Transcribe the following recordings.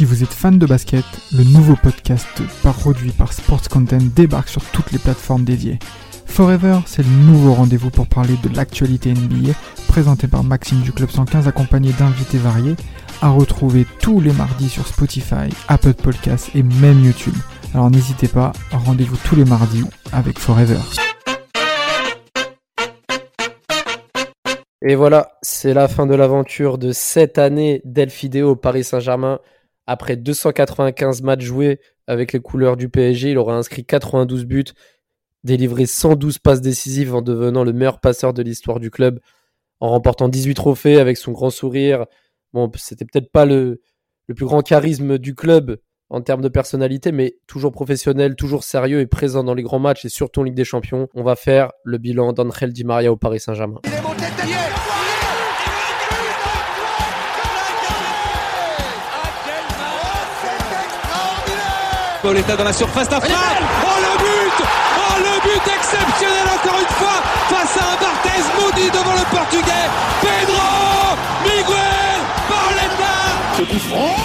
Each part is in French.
Si vous êtes fan de basket, le nouveau podcast produit par Sports Content débarque sur toutes les plateformes dédiées. Forever, c'est le nouveau rendez-vous pour parler de l'actualité NBA, présenté par Maxime du Club 115 accompagné d'invités variés, à retrouver tous les mardis sur Spotify, Apple Podcasts et même YouTube. Alors n'hésitez pas, rendez-vous tous les mardis avec Forever. Et voilà, c'est la fin de l'aventure de cette année d'Elfideo au Paris Saint-Germain. Après 295 matchs joués avec les couleurs du PSG, il aura inscrit 92 buts, délivré 112 passes décisives en devenant le meilleur passeur de l'histoire du club, en remportant 18 trophées avec son grand sourire. Bon, c'était peut-être pas le, le plus grand charisme du club en termes de personnalité, mais toujours professionnel, toujours sérieux et présent dans les grands matchs et surtout en Ligue des Champions. On va faire le bilan d'Angel Di Maria au Paris Saint-Germain. Pauletta dans la surface d'affaire. Oh le but. Oh le but exceptionnel encore une fois face à un Barthez maudit devant le portugais. Pedro Miguel Pauletta Ce coup franc.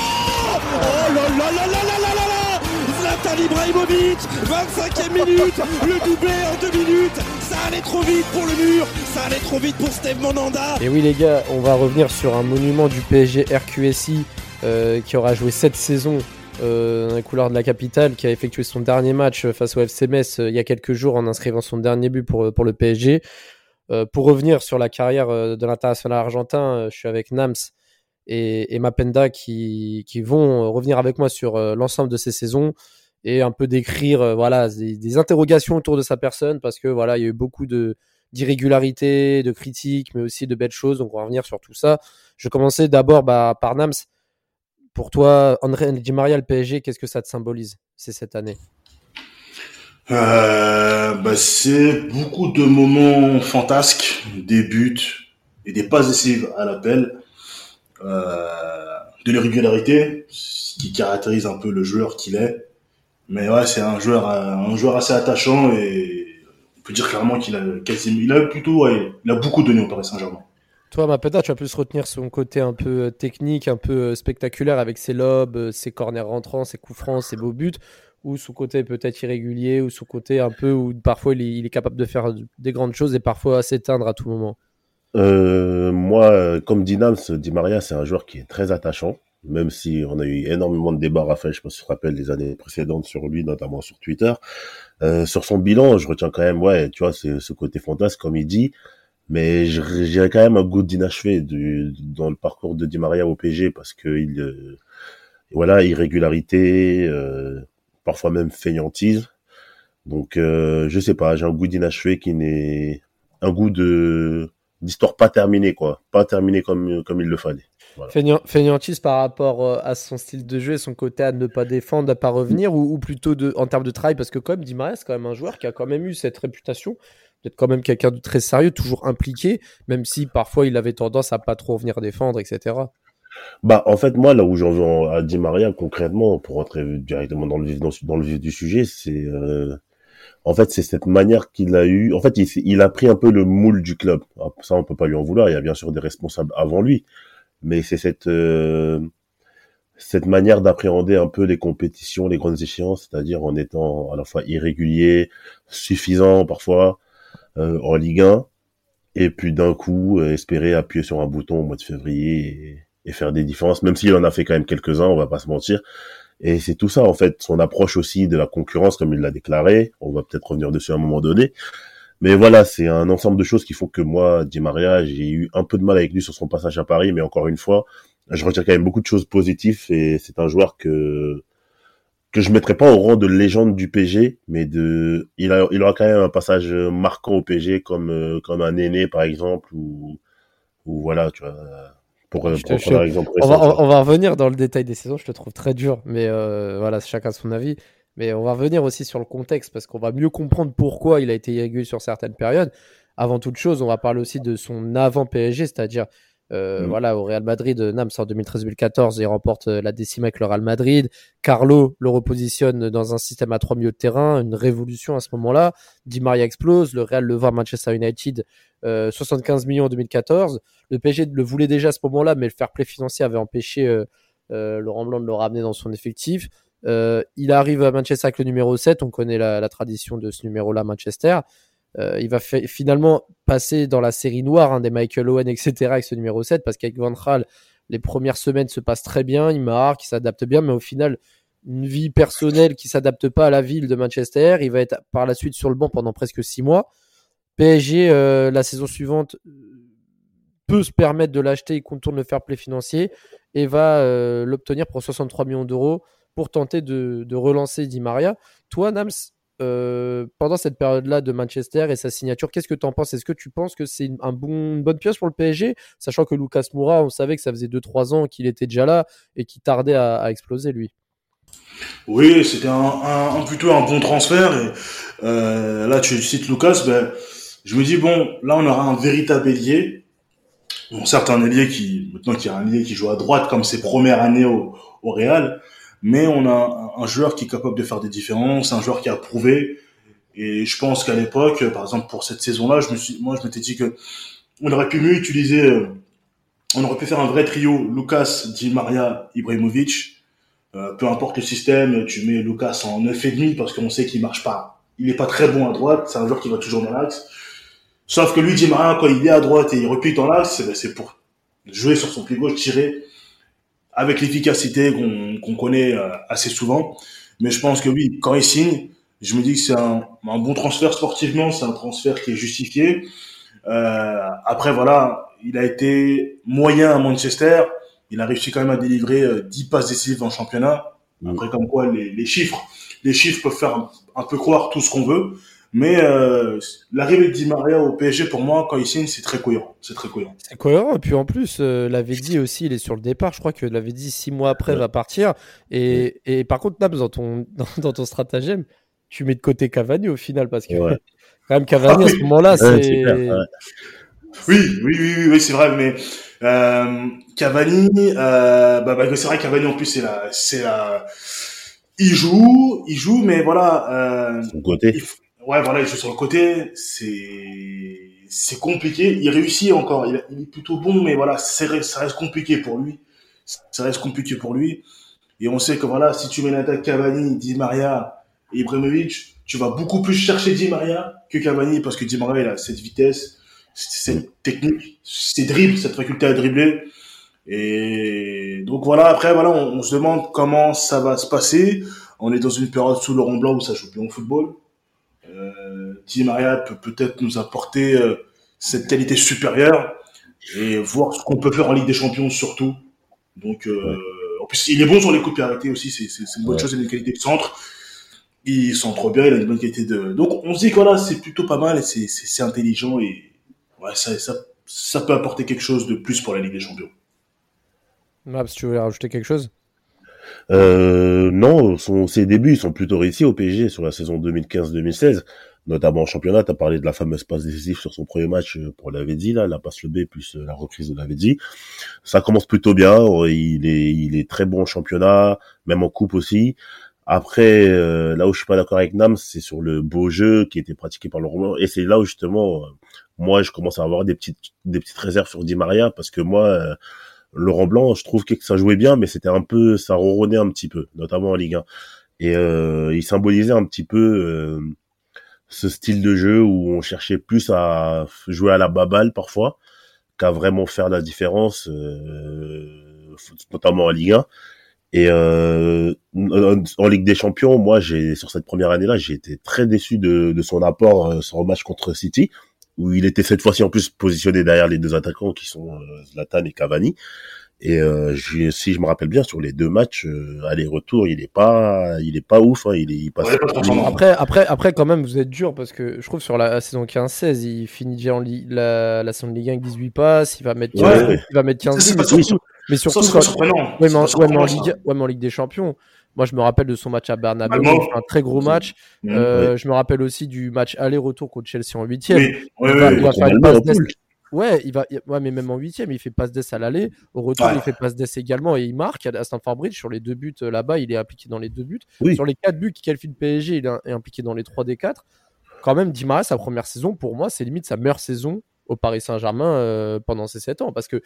Oh là là là là là là là là. Zlatan Ibrahimovic 25e minute. Le doublé en deux minutes. Ça allait trop vite pour le mur. Ça allait trop vite pour Steve Monanda Et oui les gars, on va revenir sur un monument du PSG RQSI euh, qui aura joué cette saison euh, dans les couleurs de la capitale, qui a effectué son dernier match face au FC Metz euh, il y a quelques jours en inscrivant son dernier but pour, pour le PSG. Euh, pour revenir sur la carrière euh, de l'international argentin, euh, je suis avec Nams et, Mapenda qui, qui vont revenir avec moi sur l'ensemble de ces saisons et un peu décrire voilà des, interrogations autour de sa personne parce que voilà il y a eu beaucoup de d'irrégularités, de critiques, mais aussi de belles choses. Donc on va revenir sur tout ça. Je commencer d'abord bah, par Nams. Pour toi, André Di Maria, le PSG, qu'est-ce que ça te symbolise c'est cette année? Euh, bah, C'est beaucoup de moments fantasques, des buts et des passes décisives à l'appel, euh, de l'irrégularité, ce qui caractérise un peu le joueur qu'il est. Mais ouais, c'est un joueur, un joueur assez attachant et on peut dire clairement qu'il a quasiment, il a plutôt, il a beaucoup donné au Paris Saint-Germain. Toi, Mapeda, tu vas plus retenir son côté un peu technique, un peu spectaculaire avec ses lobes, ses corners rentrants, ses coups francs, ses beaux buts, ou son côté peut-être irrégulier, ou son côté un peu où parfois il est, capable de faire des grandes choses et parfois s'éteindre à tout moment? Euh, Moi, comme Dinams, Di Maria, c'est un joueur qui est très attachant, même si on a eu énormément de débats, Raphaël, je me rappelle des années précédentes sur lui, notamment sur Twitter. Euh, sur son bilan, je retiens quand même, ouais, tu vois, ce côté fantasque, comme il dit mais j'ai quand même un goût d'inachevé dans le parcours de Di Maria au PG parce que il euh, voilà irrégularité euh, parfois même feignantise. Donc euh, je sais pas j'ai un goût d'inachevé qui n'est un goût d'histoire pas terminée quoi. Pas terminée comme comme il le fallait. Voilà. feignantise par rapport à son style de jeu et son côté à ne pas défendre à pas revenir ou, plutôt en termes de travail parce que quand même Di Maria c'est quand même un joueur qui a quand même eu cette réputation peut-être quand même quelqu'un de très sérieux, toujours impliqué, même si parfois il avait tendance à pas trop venir défendre, etc. Bah, en fait, moi, là où j'en veux à Di Maria, concrètement, pour rentrer directement dans le vif, dans, le vif du sujet, c'est, euh, en fait, c'est cette manière qu'il a eu. En fait, il, a pris un peu le moule du club. Ça, on peut pas lui en vouloir. Il y a bien sûr des responsables avant lui, mais c'est cette euh, cette manière d'appréhender un peu les compétitions, les grandes échéances, c'est-à-dire en étant à la fois irrégulier, suffisant parfois, euh, en Ligue 1 et puis d'un coup euh, espérer appuyer sur un bouton au mois de février et, et faire des différences, même s'il en a fait quand même quelques-uns, on va pas se mentir. Et c'est tout ça en fait, son approche aussi de la concurrence comme il l'a déclaré. On va peut-être revenir dessus à un moment donné. Mais voilà, c'est un ensemble de choses qui font que moi, Di Maria, j'ai eu un peu de mal avec lui sur son passage à Paris, mais encore une fois, je retire quand même beaucoup de choses positives et c'est un joueur que que je mettrais pas au rang de légende du PG, mais de, il a, il aura quand même un passage marquant au PG comme, euh, comme un aîné, par exemple, ou, ou voilà, tu vois. Pour, un exemple on, va, on va revenir dans le détail des saisons, je te trouve très dur, mais euh, voilà, chacun son avis. Mais on va revenir aussi sur le contexte parce qu'on va mieux comprendre pourquoi il a été irrégulier sur certaines périodes. Avant toute chose, on va parler aussi de son avant PSG, c'est-à-dire euh, mmh. Voilà, au Real Madrid, Nams en 2013-2014, il remporte euh, la décime avec le Real Madrid. Carlo le repositionne dans un système à trois milieux de terrain, une révolution à ce moment-là. Di Maria explose, le Real le voit Manchester United, euh, 75 millions en 2014. Le PSG le voulait déjà à ce moment-là, mais le fair play financier avait empêché euh, Laurent Blanc de le ramener dans son effectif. il arrive à Manchester avec le numéro 7. On connaît la, la tradition de ce numéro-là, Manchester. Euh, il va finalement passer dans la série noire hein, des Michael Owen, etc. avec ce numéro 7 parce qu'avec Van les premières semaines se passent très bien, il marque, il s'adapte bien, mais au final, une vie personnelle qui s'adapte pas à la ville de Manchester. Il va être par la suite sur le banc pendant presque six mois. PSG, euh, la saison suivante, peut se permettre de l'acheter, il contourne le fair play financier et va euh, l'obtenir pour 63 millions d'euros pour tenter de, relancer Di Maria. Toi, Nams, euh, pendant cette période-là de Manchester et sa signature, qu'est-ce que tu en penses? Est-ce que tu penses que c'est une bonne pièce pour le PSG Sachant que Lucas Moura, on savait que ça faisait 2-3 ans qu'il était déjà là et qu'il tardait à, exploser lui. Oui, c'était plutôt un bon transfert. Euh, là, tu cites Lucas, ben, je me dis, bon, là, on aura un véritable ailier. Bon, certes, un ailier qui, maintenant, qui a un ailier qui joue à droite comme ses premières années au Real mais on a un, joueur qui est capable de faire des différences, un joueur qui a prouvé. Et je pense qu'à l'époque, par exemple pour cette saison-là, je me suis, moi je m'étais dit que on aurait pu mieux utiliser, euh, on aurait pu faire un vrai trio, Lucas, Di Maria, Ibrahimovic. Euh, peu importe le système, tu mets Lucas en 9,5 parce qu'on sait qu'il marche pas. Il est pas très bon à droite, c'est un joueur qui va toujours dans l'axe. Sauf que lui, Di Maria, quand il est à droite et il replie dans l'axe, c'est pour jouer sur son pied gauche, tirer avec l'efficacité qu'on connaît euh, assez souvent. Mais je pense que oui, quand il signe, je me dis que c'est un, un, bon transfert sportivement, c'est un transfert qui est justifié. Euh, après, voilà, il a été moyen à Manchester. Il a réussi quand même à délivrer 10 euh, passes décisives en championnat. Après, comme quoi, les, les, chiffres, les chiffres peuvent faire un peu croire tout ce qu'on veut. Mais euh, l'arrivée de Di Maria au PSG, pour moi, quand il signe, c'est très cohérent. C'est très cohérent. C'est cohérent. Et puis en plus, euh, l'avait dit aussi, il est sur le départ. Je crois que l'avait dit six mois après, va partir. Et, et par contre, Nabs, dans ton, dans, ton stratagème, tu mets de côté Cavani au final parce que quand même Cavani à ce moment-là, c'est. Oui, oui, oui, oui, c'est vrai, mais euh, Cavani, euh, bah, bah, c'est vrai Cavani en plus c'est la, c'est la, il joue, il joue, mais voilà. Euh, Son côté. Ouais, voilà, il joue sur le côté. C'est c'est compliqué. Il réussit encore. Il, est plutôt bon, mais voilà, ça reste compliqué pour lui. Ça reste compliqué pour lui. Et on sait que voilà, si tu mets l'attaque Cavani, Di Maria Ibrahimovic, tu vas beaucoup plus chercher Di Maria que Cavani parce que Di Maria il a cette vitesse, cette technique, ces dribbles, cette faculté à dribbler. Et donc voilà, après voilà, on, on, se demande comment ça va se passer. On est dans une période sous Laurent Blanc où ça joue bien au football. Euh, Di Maria peut peut-être nous apporter euh, cette qualité supérieure et voir ce qu'on peut faire en Ligue des Champions surtout. Donc, euh, en plus, il est bon sur les coups de arrêtés aussi, c'est une bonne chose, il a une qualité de centre. Il centre bien, il a une bonne qualité de. Donc, on se dit que voilà, c'est plutôt pas mal et c'est intelligent et ouais, ça, ça, ça peut apporter quelque chose de plus pour la Ligue des Champions. Maps, tu voulais rajouter quelque chose? Euh, non, son, ses débuts sont plutôt réussis au PSG sur la saison 2015-2016, notamment en championnat. Tu as parlé de la fameuse passe décisive sur son premier match euh, pour l'Avedzi, là, la passe le B plus euh, la reprise de l'Avedzi. Ça commence plutôt bien. Il est, il est très bon en championnat, même en coupe aussi. Après, euh, là où je suis pas d'accord avec Nam, c'est sur le beau jeu qui était pratiqué par le Romain. Et c'est là où justement, moi, je commence à avoir des petites, des petites réserves sur Di Maria parce que moi, Laurent Blanc, je trouve que ça jouait bien, mais c'était un peu, ça ronronnait un petit peu, notamment en Ligue 1. Et euh, il symbolisait un petit peu euh, ce style de jeu où on cherchait plus à jouer à la baballe parfois qu'à vraiment faire la différence, euh, notamment en Ligue 1. Et en Ligue des Champions, moi, j'ai sur cette première année-là, j'ai été très déçu de, de son apport sur le match contre City où il était cette fois-ci en plus positionné derrière les deux attaquants qui sont euh, Zlatan et Cavani. Et euh, si je me rappelle bien, sur les deux matchs euh, aller-retour, il est pas, il est pas ouf. Hein, il est, il passe après, après, après, quand même, vous êtes dur parce que je trouve sur la, saison 15-16, il finit déjà en la, la saison de Ligue 1 avec 18 passes, il va mettre 15, il va mettre 15 mais surtout, quand, ouais, mais en, ouais, mais en Ligue, ouais, mais en Ligue des Champions, moi, je me rappelle de son match à Bernabeu, un très gros match. Mmh, euh, je me rappelle aussi du match aller-retour contre Chelsea en huitième. il va, il va faire une passe Ouais, il va, ouais, mais même en huitième, il fait passe d'ess à l'aller. Au retour, il fait passe d'ess également et il marque à Stamford Bridge sur les deux buts euh, là-bas. Il est impliqué dans les deux buts. Sur les quatre buts qui qualifient le PSG, il est impliqué dans les trois des quatre. Quand même, Dimas, sa première saison, pour moi, c'est limite sa meilleure saison au Paris Saint-Germain euh, pendant ces 7 ans parce que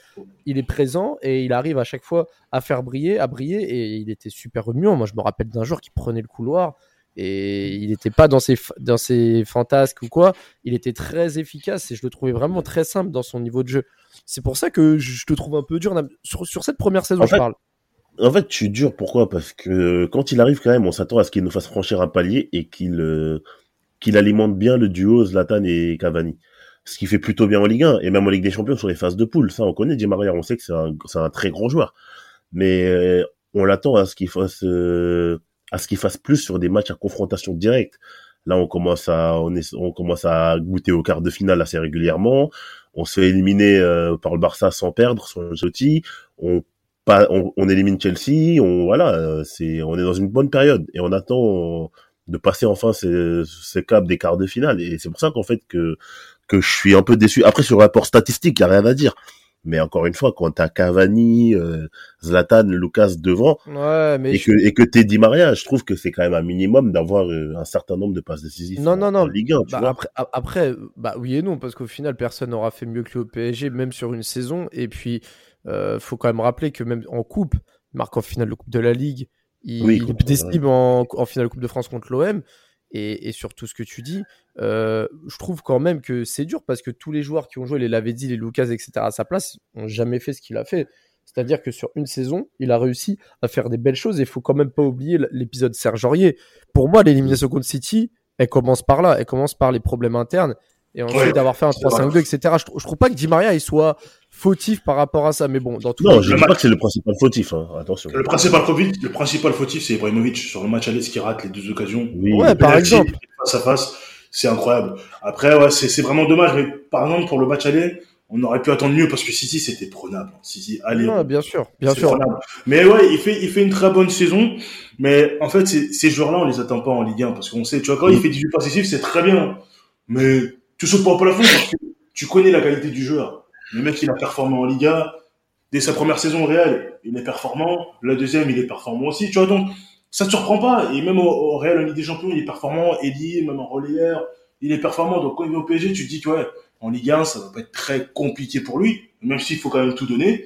il est présent et il arrive à chaque fois à faire briller, à briller et il était super remuant. Moi, je me rappelle d'un jour qui prenait le couloir et il n'était pas dans ses, dans ses fantasques ou quoi. Il était très efficace et je le trouvais vraiment très simple dans son niveau de jeu. C'est pour ça que je te trouve un peu dur sur, sur cette première saison, En je fait, parle. En fait, je suis dur. Pourquoi? Parce que quand il arrive, quand même, on s'attend à ce qu'il nous fasse franchir un palier et qu'il euh, qu'il alimente bien le duo Zlatan et Cavani. Ce qui fait plutôt bien en Ligue 1 et même en Ligue des Champions sur les phases de poule. Ça, on connaît Di Maria, on sait que c'est un, un très grand joueur. Mais euh, on l'attend à ce qu'il fasse euh, à ce qu'il fasse plus sur des matchs à confrontation directe. Là, on commence à on, est, on commence à goûter au quart de finale assez régulièrement. On se fait éliminer euh, par le Barça sans perdre un jeudi. On pas, on, on, élimine Chelsea, on voilà, euh, c'est, on est dans une bonne période et on attend de passer enfin ces, ces caps des quarts de finale et c'est pour ça qu'en fait que que je suis un peu déçu. Après sur le rapport statistique, y a rien à dire. Mais encore une fois, quand t'as Cavani, euh, Zlatan, Lucas devant, ouais, mais et je... que et que t'es Di Maria, je trouve que c'est quand même un minimum d'avoir euh, un certain nombre de passes décisives. Non, en, non, non. en Ligue 1, tu bah, vois. après, après, bah oui et non, parce qu'au final, personne n'aura fait mieux que lui au PSG, même sur une saison. Et puis, euh, faut quand même rappeler que même en coupe, il marque en finale de Coupe de la Ligue, il, Oui, il décisive en, en finale de Coupe de France contre l'OM. Et, et sur tout ce que tu dis, euh, je trouve quand même que c'est dur parce que tous les joueurs qui ont joué, les Lavezzi, les Lucas, etc., à sa place, ont jamais fait ce qu'il a fait. C'est-à-dire que sur une saison, il a réussi à faire des belles choses et il faut quand même pas oublier l'épisode Serge Aurier. Pour moi, l'élimination contre City, elle commence par là, elle commence par les problèmes internes et ensuite Ouais, d'avoir fait un c'est vrai. 3-5-2, etc. Je, je trouve pas que Di Maria il soit fautif par rapport à ça, mais bon, dans tout Non, cas, je le dis pas que c'est le principal fautif. Hein. Attention. Le principal fautif, le principal fautif, c'est Ibrahimovic sur le match aller, qui rate les deux occasions. Oui. Ouais, par exemple. Face à face, c'est incroyable. Après, ouais, c'est vraiment dommage, mais par exemple, pour le match aller, on aurait pu attendre mieux parce que City, c'était prenable. City, allez. Ouais, bien sûr, bien sûr. prenable. Mais ouais, il fait, il fait une très bonne saison. Mais en fait, ces, joueurs-là, on les attend pas en Ligue 1 parce qu'on sait, tu vois, quand il fait 18 passes c'est très bien. Mais tu sautes pas au plafond parce que tu connais la qualité du joueur. Le mec, il a performé en Ligue 1. Dès sa première saison au Real, il est performant. La deuxième, il est performant aussi. Tu vois, donc, ça te surprend pas. Et même au, au Real, en Ligue des Champions, il est performant. Eddie, même en relayeur, il est performant. Donc, quand il vient au PSG, tu te dis que, ouais, en Ligue 1, ça va pas être très compliqué pour lui. Même s'il faut quand même tout donner.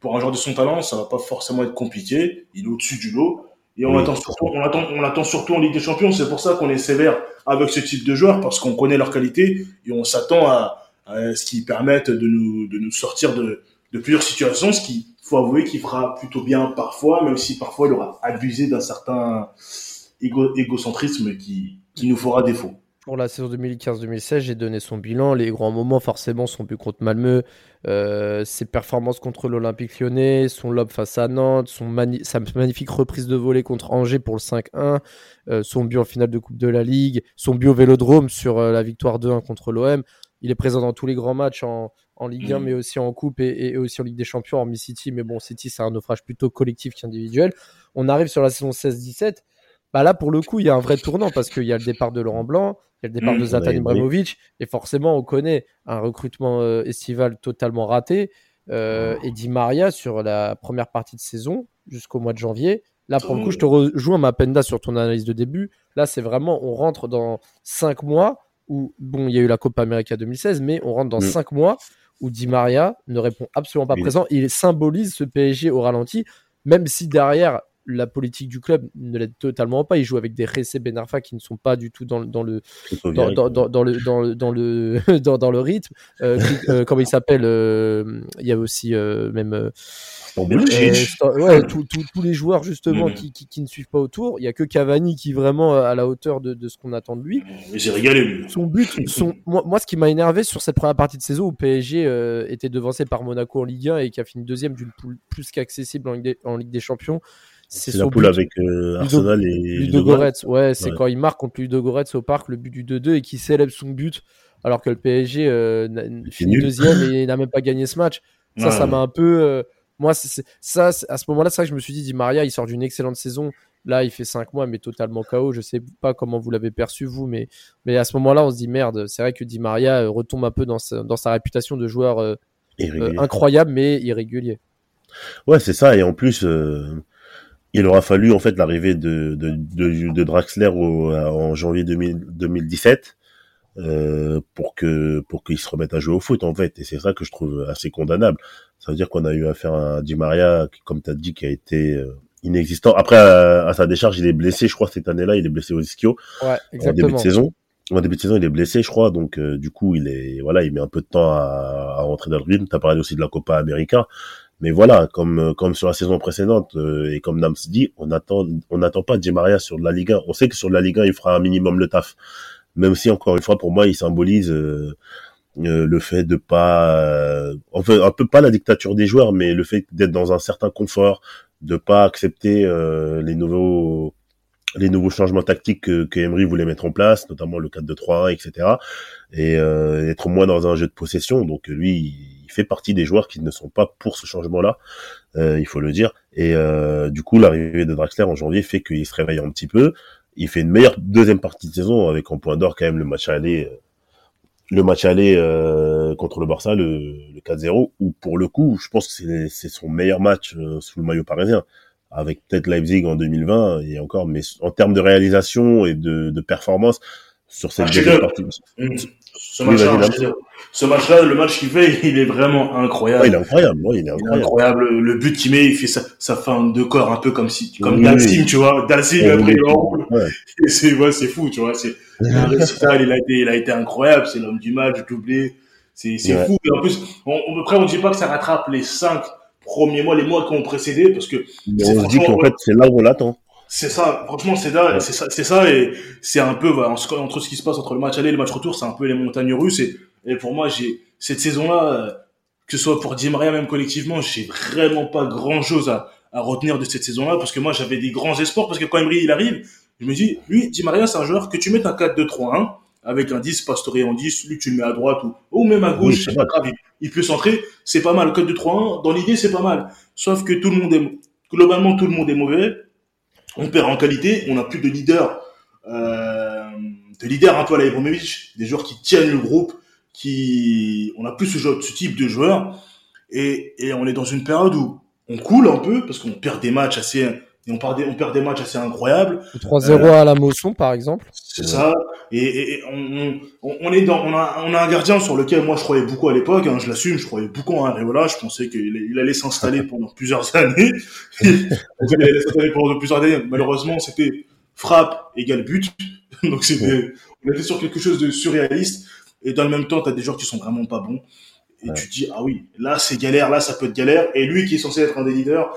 Pour un joueur de son talent, ça va pas forcément être compliqué. Il est au-dessus du lot. Et on Oui. attend surtout, on attend, on attend surtout en Ligue des Champions. C'est pour ça qu'on est sévère avec ce type de joueurs parce qu'on connaît leur qualité et on s'attend à, à ce qu'ils permettent de nous, de nous sortir de, de plusieurs situations, ce qu'il faut avouer qu'il fera plutôt bien parfois, même si parfois il aura abusé d'un certain égo, égocentrisme qui, qui nous fera défaut. Pour la saison 2015-2016, j'ai donné son bilan. Les grands moments, forcément, son but contre Malmö, euh, ses performances contre l'Olympique lyonnais, son lob face à Nantes, son sa magnifique reprise de volée contre Angers pour le 5-1, euh, son but en finale de Coupe de la Ligue, son but au Vélodrome sur euh, la victoire 2-1 contre l'OM. Il est présent dans tous les grands matchs en, en Ligue 1, Mhm. mais aussi en Coupe et, et aussi en Ligue des Champions, hormis City. Mais bon, City, c'est un naufrage plutôt collectif qu'individuel. On arrive sur la saison 16-17. Bah là, pour le coup, il y a un vrai tournant parce qu'il y a le départ de Laurent Blanc, il y a le départ Mhm. de Zlatan Ouais, Ibrahimovic, et forcément, on connaît un recrutement euh, estival totalement raté. Euh, et Di Maria, sur la première partie de saison, jusqu'au mois de janvier, là, pour le coup, je te rejoins ma penda sur ton analyse de début. Là, c'est vraiment, on rentre dans cinq mois où, bon, il y a eu la Copa América 2016, mais on rentre dans Mhm. cinq mois où Di Maria ne répond absolument pas Oui. présent. Il symbolise ce PSG au ralenti, même si derrière la politique du club ne l'aide totalement pas. Il joue avec des Ressé Ben Arfa qui ne sont pas du tout dans, le- dans le Plutôt dans, viril, dans, quoi. dans, dans le dans le dans le dans, dans le rythme. Euh, euh, comment il s'appelle euh, Il y a aussi euh, même euh. Euh, euh, ouais, tous- les joueurs justement Mhm. qui, qui, qui ne suivent pas autour. Il y a que Cavani qui est vraiment à la hauteur de, de ce qu'on attend de lui. Mais j'ai régalé, lui. Son but, son, moi, moi, ce qui m'a énervé sur cette première partie de saison où PSG euh, était devancé par Monaco en Ligue 1 et qui a fini deuxième d'une poule plus qu'accessible en, Ligue des- en Ligue des Champions, c'est la poule avec euh, Arsenal et Ludo Goretz, ouais, c'est Ouais. quand il marque contre Ludo Goretz au parc le but du 2-2 et qui célèbre son but alors que le PSG euh, finit deuxième et n'a même pas gagné ce match. Ça, Ouais. ça m'a un peu. euh, moi, c'est- ça, à ce moment-là, c'est vrai que je me suis dit, Di Maria, il sort d'une excellente saison. Là, il fait 5 mois, mais totalement KO. Je sais pas comment vous l'avez perçu, vous, mais, mais à ce moment-là, on se dit merde. C'est vrai que Di Maria euh, retombe un peu dans sa, dans sa réputation de joueur euh, incroyable, mais irrégulier. Ouais, c'est ça. Et en plus, euh, il aura fallu en fait l'arrivée de, de, de, de Draxler au, en janvier 2000 2017 euh, pour que pour qu'ils se remettent à jouer au foot en fait. Et c'est ça que je trouve assez condamnable. Ça veut dire qu'on a eu affaire à Di Maria, qui, comme tu as dit, qui a été euh, inexistant. Après, à, sa décharge, il est blessé, je crois, cette année-là, il est blessé au ischio. Ouais. En début de saison. En début de saison, il est blessé, je crois, donc euh, du coup, il est voilà, il met un peu de temps à, à rentrer dans le rythme. T'as parlé aussi de la Copa América, mais voilà, comme comme sur la saison précédente euh, et comme Nams dit, on attend on n'attend pas Di Maria sur la Ligue 1. On sait que sur la Ligue 1, il fera un minimum le taf, même si encore une fois, pour moi, il symbolise euh, le fait de pas, enfin un peu pas la dictature des joueurs, mais le fait d'être dans un certain confort, de pas accepter les nouveaux les nouveaux changements tactiques que, que Emery voulait mettre en place, notamment le 4-2-3-1, etc. Et euh, être moins dans un jeu de possession. Donc lui, fait partie des joueurs qui ne sont pas pour ce changement-là, euh, il faut le dire. Et euh, du coup, l'arrivée de Draxler en janvier fait qu'il se réveille un petit peu. Il fait une meilleure deuxième partie de saison avec en point d'or quand même le match aller, le match aller euh, contre le Barça, le, le 4-0, où pour le coup, je pense que c'est son meilleur match euh, sous le maillot parisien avec peut-être Leipzig en 2020 et encore, mais en termes de réalisation et de, de performance sur cette deuxième partie. Mmh. Ce match-là, ce match-là, le match qu'il fait, il est vraiment incroyable. Ouais, il est incroyable, ouais, il est incroyable. incroyable. Le but qu'il met, il fait sa, sa fin de corps un peu comme si, comme oui, Dalsim, tu vois. Dalsim, après, ouais. c'est, ouais, c'est fou, tu vois. C'est, un récital, il a été, il a été incroyable. C'est l'homme du match, doublé. C'est, c'est fou. Et en plus, on, on, après, on dit pas que ça rattrape les cinq premiers mois, les mois qui ont précédé, parce que on se dit qu'en fait c'est là où on l'attend. C'est ça, franchement, c'est là, c'est ça, c'est ça, et c'est un peu voilà, entre ce qui se passe entre le match aller et le match retour, c'est un peu les montagnes russes. Et, et pour moi, j'ai cette saison-là, que ce soit pour Di Maria même collectivement, j'ai vraiment pas grand-chose à, à retenir de cette saison-là, parce que moi j'avais des grands espoirs, parce que quand Emery il arrive, je me dis, lui, Di Maria, c'est un joueur que tu mets un 4-2-3-1 avec un 10, Pastore en 10, lui tu le mets à droite ou, ou même à gauche, oui, c'est pas grave, il, il peut centrer, c'est pas mal. Code de 3-1, dans l'idée, c'est pas mal. Sauf que tout le monde est, globalement, tout le monde est mauvais. On perd en qualité, on n'a plus de leader, euh, de leader un peu à la des joueurs qui tiennent le groupe, qui, on n'a plus ce, genre, ce type de joueur. Et, et on est dans une période où on coule un peu, parce qu'on perd des matchs assez, et on perd des, on perd des matchs assez incroyables. 3-0 euh, à la motion, par exemple. C'est ça. Et, on, on, on, est dans, on a, on a un gardien sur lequel moi je croyais beaucoup à l'époque. Hein, je l'assume, je croyais beaucoup en Areola. Je pensais qu'il il allait s'installer pendant plusieurs années. il allait s'installer pendant plusieurs années. Malheureusement, c'était frappe égale but. Donc c'était, on était sur quelque chose de surréaliste. Et dans le même temps, t'as des joueurs qui sont vraiment pas bons. Et ouais. tu te dis ah oui, là c'est galère, là ça peut être galère. Et lui qui est censé être un des leaders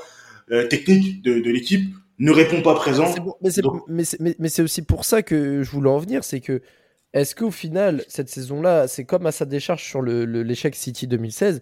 euh, technique de, de l'équipe ne répond pas présent. Bon, mais c'est Donc... aussi pour ça que je voulais en venir, c'est que est-ce qu'au final, cette saison-là, c'est comme à sa décharge sur l'échec City 2016,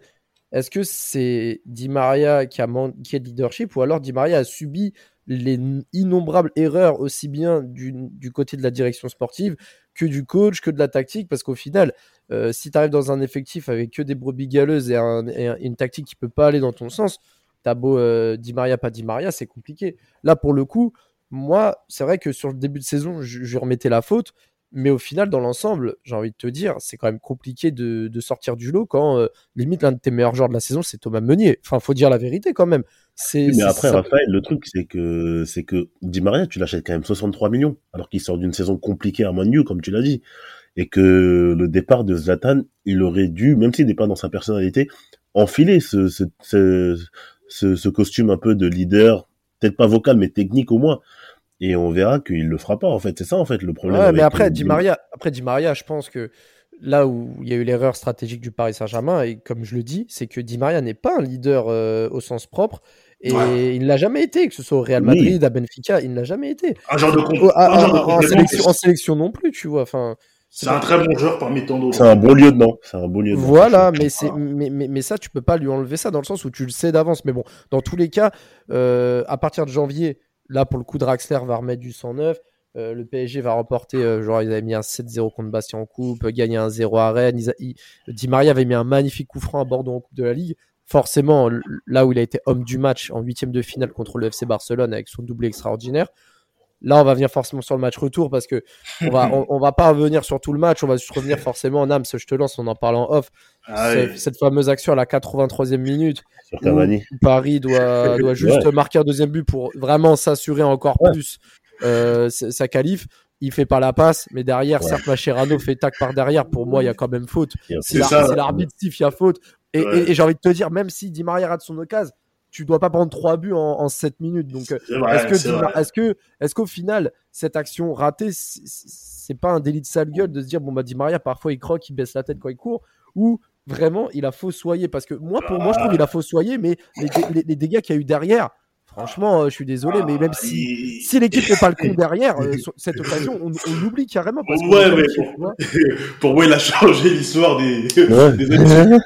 est-ce que c'est Di Maria qui a manqué de leadership ou alors Di Maria a subi les innombrables erreurs aussi bien du, du côté de la direction sportive que du coach, que de la tactique Parce qu'au final, euh, si tu arrives dans un effectif avec que des brebis galeuses et, un, et une tactique qui peut pas aller dans ton sens, t'as beau euh, Di Maria, pas Di Maria, c'est compliqué. Là, pour le coup, moi, c'est vrai que sur le début de saison, je, je remettais la faute, mais au final, dans l'ensemble, j'ai envie de te dire, c'est quand même compliqué de, de sortir du lot quand euh, limite l'un de tes meilleurs joueurs de la saison, c'est Thomas Meunier. Enfin, faut dire la vérité quand même. C'est, mais après, ça... Raphaël, le truc, c'est que c'est que Di Maria, tu l'achètes quand même 63 millions, alors qu'il sort d'une saison compliquée à Manu, comme tu l'as dit, et que le départ de Zlatan, il aurait dû, même s'il n'est pas dans sa personnalité, enfiler ce, ce, ce ce, ce, costume un peu de leader, peut-être pas vocal, mais technique au moins. Et on verra qu'il le fera pas, en fait. C'est ça, en fait, le problème. Ouais, mais après, Di Maria, après, Di Maria, je pense que là où il y a eu l'erreur stratégique du Paris Saint-Germain, et comme je le dis, c'est que Di Maria n'est pas un leader euh, au sens propre. Et ouais. il ne l'a jamais été, que ce soit au Real Madrid, oui. à Benfica, il ne l'a jamais été. Un genre de, comp... un genre de en, sélection, en, sélection, non plus, tu vois. Enfin, c'est un très bon joueur parmi tant d'autres. C'est un bon lieutenant. C'est un bon lieutenant. Voilà, mais, c'est, mais, mais, mais, ça, tu peux pas lui enlever ça dans le sens où tu le sais d'avance. Mais bon, dans tous les cas, euh, à partir de janvier, là, pour le coup, Draxler va remettre du 109. Euh, le PSG va remporter, euh, genre, ils avaient mis un 7-0 contre Bastien en coupe, gagner un 0 à Rennes. Ils, ils, Di Maria avait mis un magnifique coup franc à Bordeaux en coupe de la Ligue. Forcément, là où il a été homme du match en huitième de finale contre le FC Barcelone avec son doublé extraordinaire. Là, on va venir forcément sur le match retour parce que on va, on, on, va pas revenir sur tout le match. On va juste revenir forcément en âme. Je te lance, on en parle en off. Ah oui. Cette fameuse action à la 83e minute où Paris doit, doit juste ouais. marquer un deuxième but pour vraiment s'assurer encore ouais. plus euh, sa qualif. il fait pas la passe, mais derrière, certes, Macherano fait tac par derrière. Pour moi, il y a quand même faute. Si l'arbitre siffle, il y a faute. Et, et, j'ai envie de te dire, même si Di Maria rate son occasion, tu dois pas prendre trois buts en, en 7 minutes. Donc, est-ce que, est-ce que, est-ce qu'au final, cette action ratée, c'est pas un délit de sale gueule de se dire, bon, bah, Di Maria, parfois, il croque, il baisse la tête quand il court, ou vraiment, il a fossoyé? Parce que moi, pour moi, je trouve qu'il a fossoyé, mais les, les dégâts qu'il y a eu derrière, Franchement, euh, je suis désolé, mais même si, si l'équipe n'est pas le con derrière, euh, cette occasion, on, on l'oublie carrément. Parce ouais, mais pour, pour, moi, il a changé l'histoire des, des années,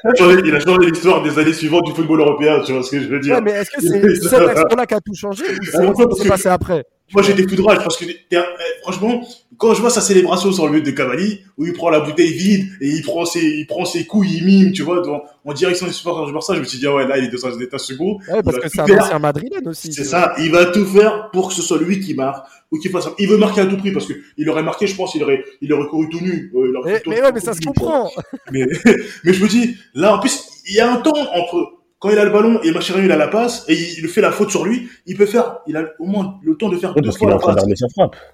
il a changé l'histoire des années suivantes du football européen, tu vois ce que je veux dire. Ouais, mais est-ce que c'est cette action-là qui a tout changé ou c'est ce qui s'est passé après? Moi, j'ai des coups de rage parce que, eh, franchement, quand je vois sa célébration sur le but de Cavani, où il prend la bouteille vide et il prend ses, il prend ses coups, il mime, tu vois, en direction des supporters du Barça, je me suis dit, ah ouais, là, il est dans un état second. Ouais, parce que c'est un ancien madrilène aussi. C'est ça. Il va tout faire pour que ce soit lui qui marque ou qu'il fasse. Il veut marquer à tout prix parce que il aurait marqué, je pense, il aurait, il aurait couru tout nu. mais, mais ouais, mais ça se comprend. Mais, mais je me dis, là, en plus, il y a un temps entre quand il a le ballon et Mascherano il a la passe et il fait la faute sur lui, il peut faire, il a au moins le temps de faire deux fois la passe.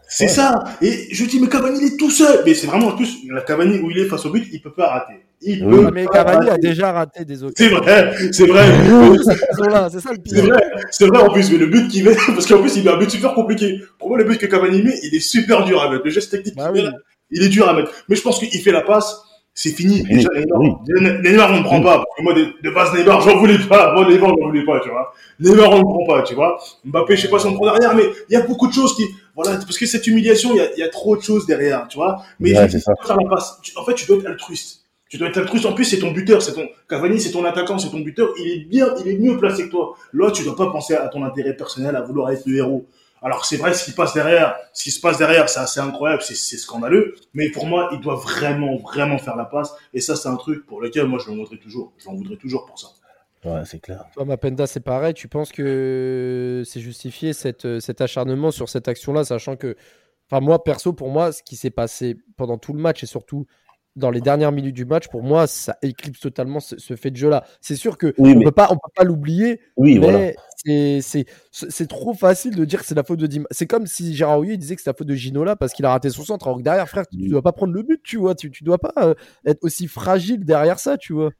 C'est ça. Et je dis mais Cavani il est tout seul. Mais c'est vraiment en plus la Cavani où il est face au but, il peut pas rater. Il peut mais Cavani a déjà raté des autres. C'est vrai, c'est vrai. c'est ça le pire. C'est vrai, c'est vrai en plus. Mais le but qu'il met, parce qu'en plus il met un but super compliqué. Pour moi le but que Cavani met, il est super dur à mettre. Le geste technique bah il est dur à mettre. Mais je pense qu'il fait la passe c'est fini. Déjà, Neymar, Neymar, on ne prend pas. moi, de, base, Neymar, j'en voulais pas. Moi, Neymar, j'en voulais pas, tu vois. Neymar, on ne prend pas, tu vois. Mbappé, je sais pas si on prend derrière, mais il y a beaucoup de choses qui, voilà, parce que cette humiliation, il y a, y a, trop de choses derrière, tu vois. Mais ouais, ça. La passe. En fait, tu dois être altruiste. Tu dois être altruiste. En plus, c'est ton buteur, c'est ton, Cavani, c'est ton attaquant, c'est ton buteur. Il est bien, il est mieux placé que toi. Là, tu dois pas penser à ton intérêt personnel, à vouloir être le héros. Alors c'est vrai, ce qui passe derrière, ce qui se passe derrière, c'est assez incroyable, c'est scandaleux. Mais pour moi, il doit vraiment, vraiment faire la passe. Et ça, c'est un truc pour lequel moi, je l'en voudrais toujours. J'en voudrais toujours pour ça. Ouais, c'est clair. Toi, Mapenda, c'est pareil. Tu penses que c'est justifié cette, cet acharnement sur cette action-là, sachant que, enfin, moi, perso, pour moi, ce qui s'est passé pendant tout le match et surtout dans les dernières minutes du match, pour moi, ça éclipse totalement ce, fait de jeu-là. C'est sûr que on peut pas, on peut pas l'oublier. Oui, mais c'est trop facile de dire que c'est la faute de Dim. C'est comme si Gérard Houllier disait que c'est la faute de Ginola parce qu'il a raté son centre. Alors que derrière, frère, tu, dois pas prendre le but, tu vois. Tu, tu dois pas euh, être aussi fragile derrière ça, tu vois.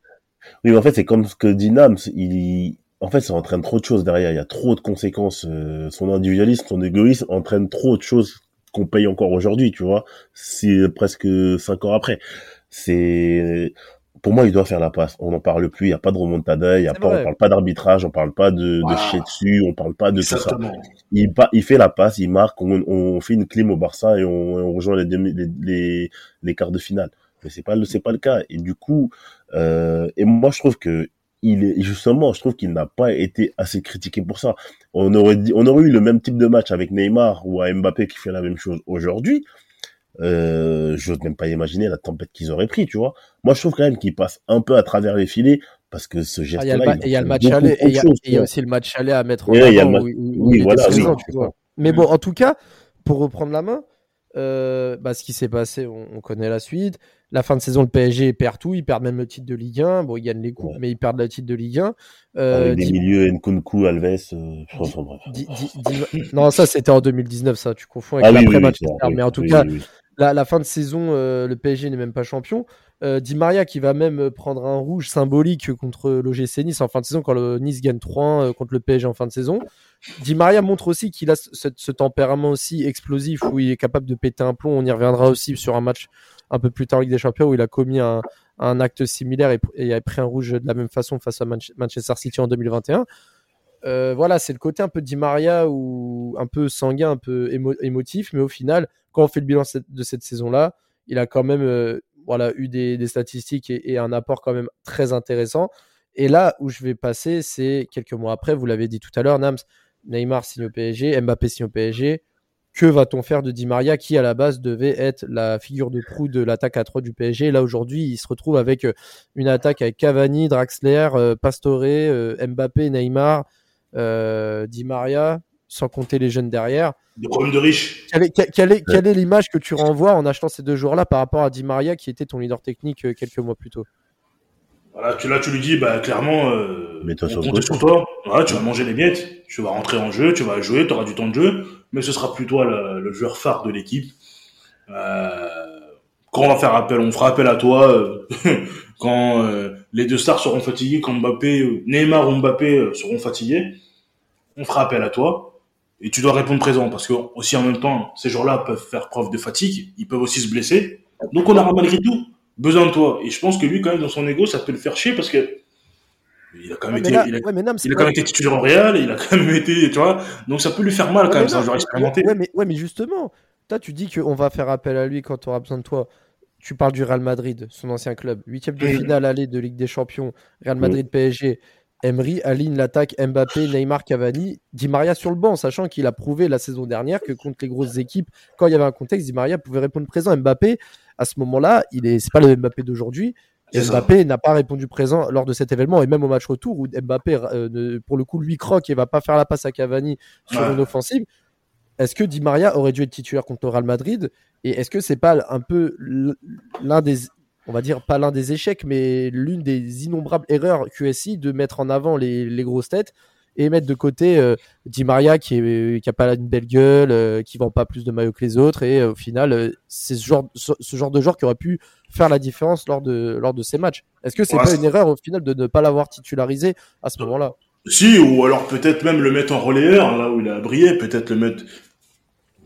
Oui, mais en fait, c'est comme ce que dit Nams. Il, en fait, ça entraîne trop de choses derrière. Il y a trop de conséquences. Euh, son individualisme, son égoïsme entraîne trop de choses qu'on paye encore aujourd'hui, tu vois. C'est presque cinq ans après. C'est pour moi, il doit faire la passe. On n'en parle plus. Il n'y a pas de remontada. Il y a pas, on parle pas d'arbitrage. On parle pas de, de chier dessus. On parle pas de tout ça. Il, il fait la passe. Il marque. On, on fait une clim au Barça et on, on rejoint les, les, les, les, quarts de finale. Mais c'est pas le, c'est pas le cas. Et du coup, euh, et moi, je trouve que il est justement, je trouve qu'il n'a pas été assez critiqué pour ça. On aurait dit, on aurait eu le même type de match avec Neymar ou à Mbappé qui fait la même chose aujourd'hui. Euh, j'ose même pas imaginer la tempête qu'ils auraient pris, tu vois. Moi, je trouve quand même qu'il passe un peu à travers les filets parce que ce geste-là. Ah, il y a le match aller et il y, a aussi le match aller à mettre en avant. oui, voilà, oui, Mais bon, en tout cas, pour reprendre la main, euh, bah, ce qui s'est passé, on, connaît la suite. La fin de saison, le PSG perd tout. Ils perdent même le titre de Ligue 1. Bon, ils gagnent les coupes, mais ils perdent le titre de Ligue 1. Euh, Avec des milieux Nkunku, Alves, euh, bref. non, ça c'était en 2019, ça. Tu confonds avec ah, l'après-match. mais en tout cas, la, fin de saison, euh, le PSG n'est même pas champion. Euh, Di Maria qui va même prendre un rouge symbolique contre l'OGC Nice en fin de saison quand le Nice gagne 3 contre le PSG en fin de saison. Di Maria montre aussi qu'il a ce, tempérament aussi explosif où il est capable de péter un plomb. On y reviendra aussi sur un match un peu plus tard en Ligue des Champions où il a commis un, acte similaire et, a pris un rouge de la même façon face à Manchester City en 2021. Euh, voilà, c'est le côté un peu Di Maria ou un peu sanguin, un peu émotif, mais au final, quand on fait le bilan de cette saison-là, il a quand même euh, voilà, eu des, statistiques et, et, un apport quand même très intéressant. Et là où je vais passer, c'est quelques mois après, vous l'avez dit tout à l'heure, Nams, Neymar signe au PSG, Mbappé signe au PSG. Que va-t-on faire de Di Maria qui à la base devait être la figure de proue de l'attaque à 3 du PSG Là aujourd'hui, il se retrouve avec euh, une attaque avec Cavani, Draxler, euh, Pastore, euh, Mbappé, Neymar, Di Maria, sans compter les jeunes derrière. Des problèmes de riches. Quelle est, l'image que tu renvoies en achetant ces deux joueurs-là par rapport à Di Maria qui était ton leader technique quelques mois plus tôt? Voilà, tu, là, tu lui dis, bah, clairement, euh, on compte sur toi. Voilà, tu vas manger les miettes, tu vas rentrer en jeu, tu vas jouer, tu auras du temps de jeu, mais ce sera plus toi le, joueur phare de l'équipe. Euh, quand on va faire appel, on fera appel à toi. euh, quand euh, les deux stars seront fatigués, quand Mbappé, Neymar ou Mbappé seront fatigués, on fera appel à toi. Et tu dois répondre présent parce que aussi en même temps, ces gens-là peuvent faire preuve de fatigue, ils peuvent aussi se blesser. Donc on aura malgré tout besoin de toi. Et je pense que lui, quand même, dans son ego, ça peut le faire chier parce que il a quand même Ouais, été, là- il a, ouais, mais non, mais c'est il a pas- quand même été titulaire au Real, il a quand même été, tu vois. Donc ça peut lui faire mal quand même, c'est un joueur mais- expérimenté. Ouais, mais, ouais, mais justement, toi, tu dis qu'on va faire appel à lui quand tu auras besoin de toi. Tu parles du Real Madrid, son ancien club. Huitième de finale aller de Ligue des Champions. Real Mm. Madrid PSG. Emery aligne l'attaque Mbappé, Neymar, Cavani, Di Maria sur le banc, sachant qu'il a prouvé la saison dernière que contre les grosses équipes, quand il y avait un contexte, Di Maria pouvait répondre présent. Mbappé, à ce moment-là, il est, c'est pas le Mbappé d'aujourd'hui. Mbappé n'a pas répondu présent lors de cet événement et même au match retour où Mbappé, euh, pour le coup, lui croque et va pas faire la passe à Cavani sur Ouais. une offensive. Est-ce que Di Maria aurait dû être titulaire contre le Real Madrid? Et est-ce que c'est pas un peu l'un des, on va dire pas l'un des échecs, mais l'une des innombrables erreurs QSI de mettre en avant les, les grosses têtes? Et mettre de côté euh, Di Maria qui, est, qui a pas une belle gueule, euh, qui vend pas plus de maillots que les autres et euh, au final euh, c'est ce genre, ce, ce genre de joueur qui aurait pu faire la différence lors de lors de ces matchs. Est-ce que c'est Ouais, pas une erreur au final de ne pas l'avoir titularisé à ce moment-là? Si, ou alors peut-être même le mettre en relayeur, là où il a brillé, peut-être le mettre.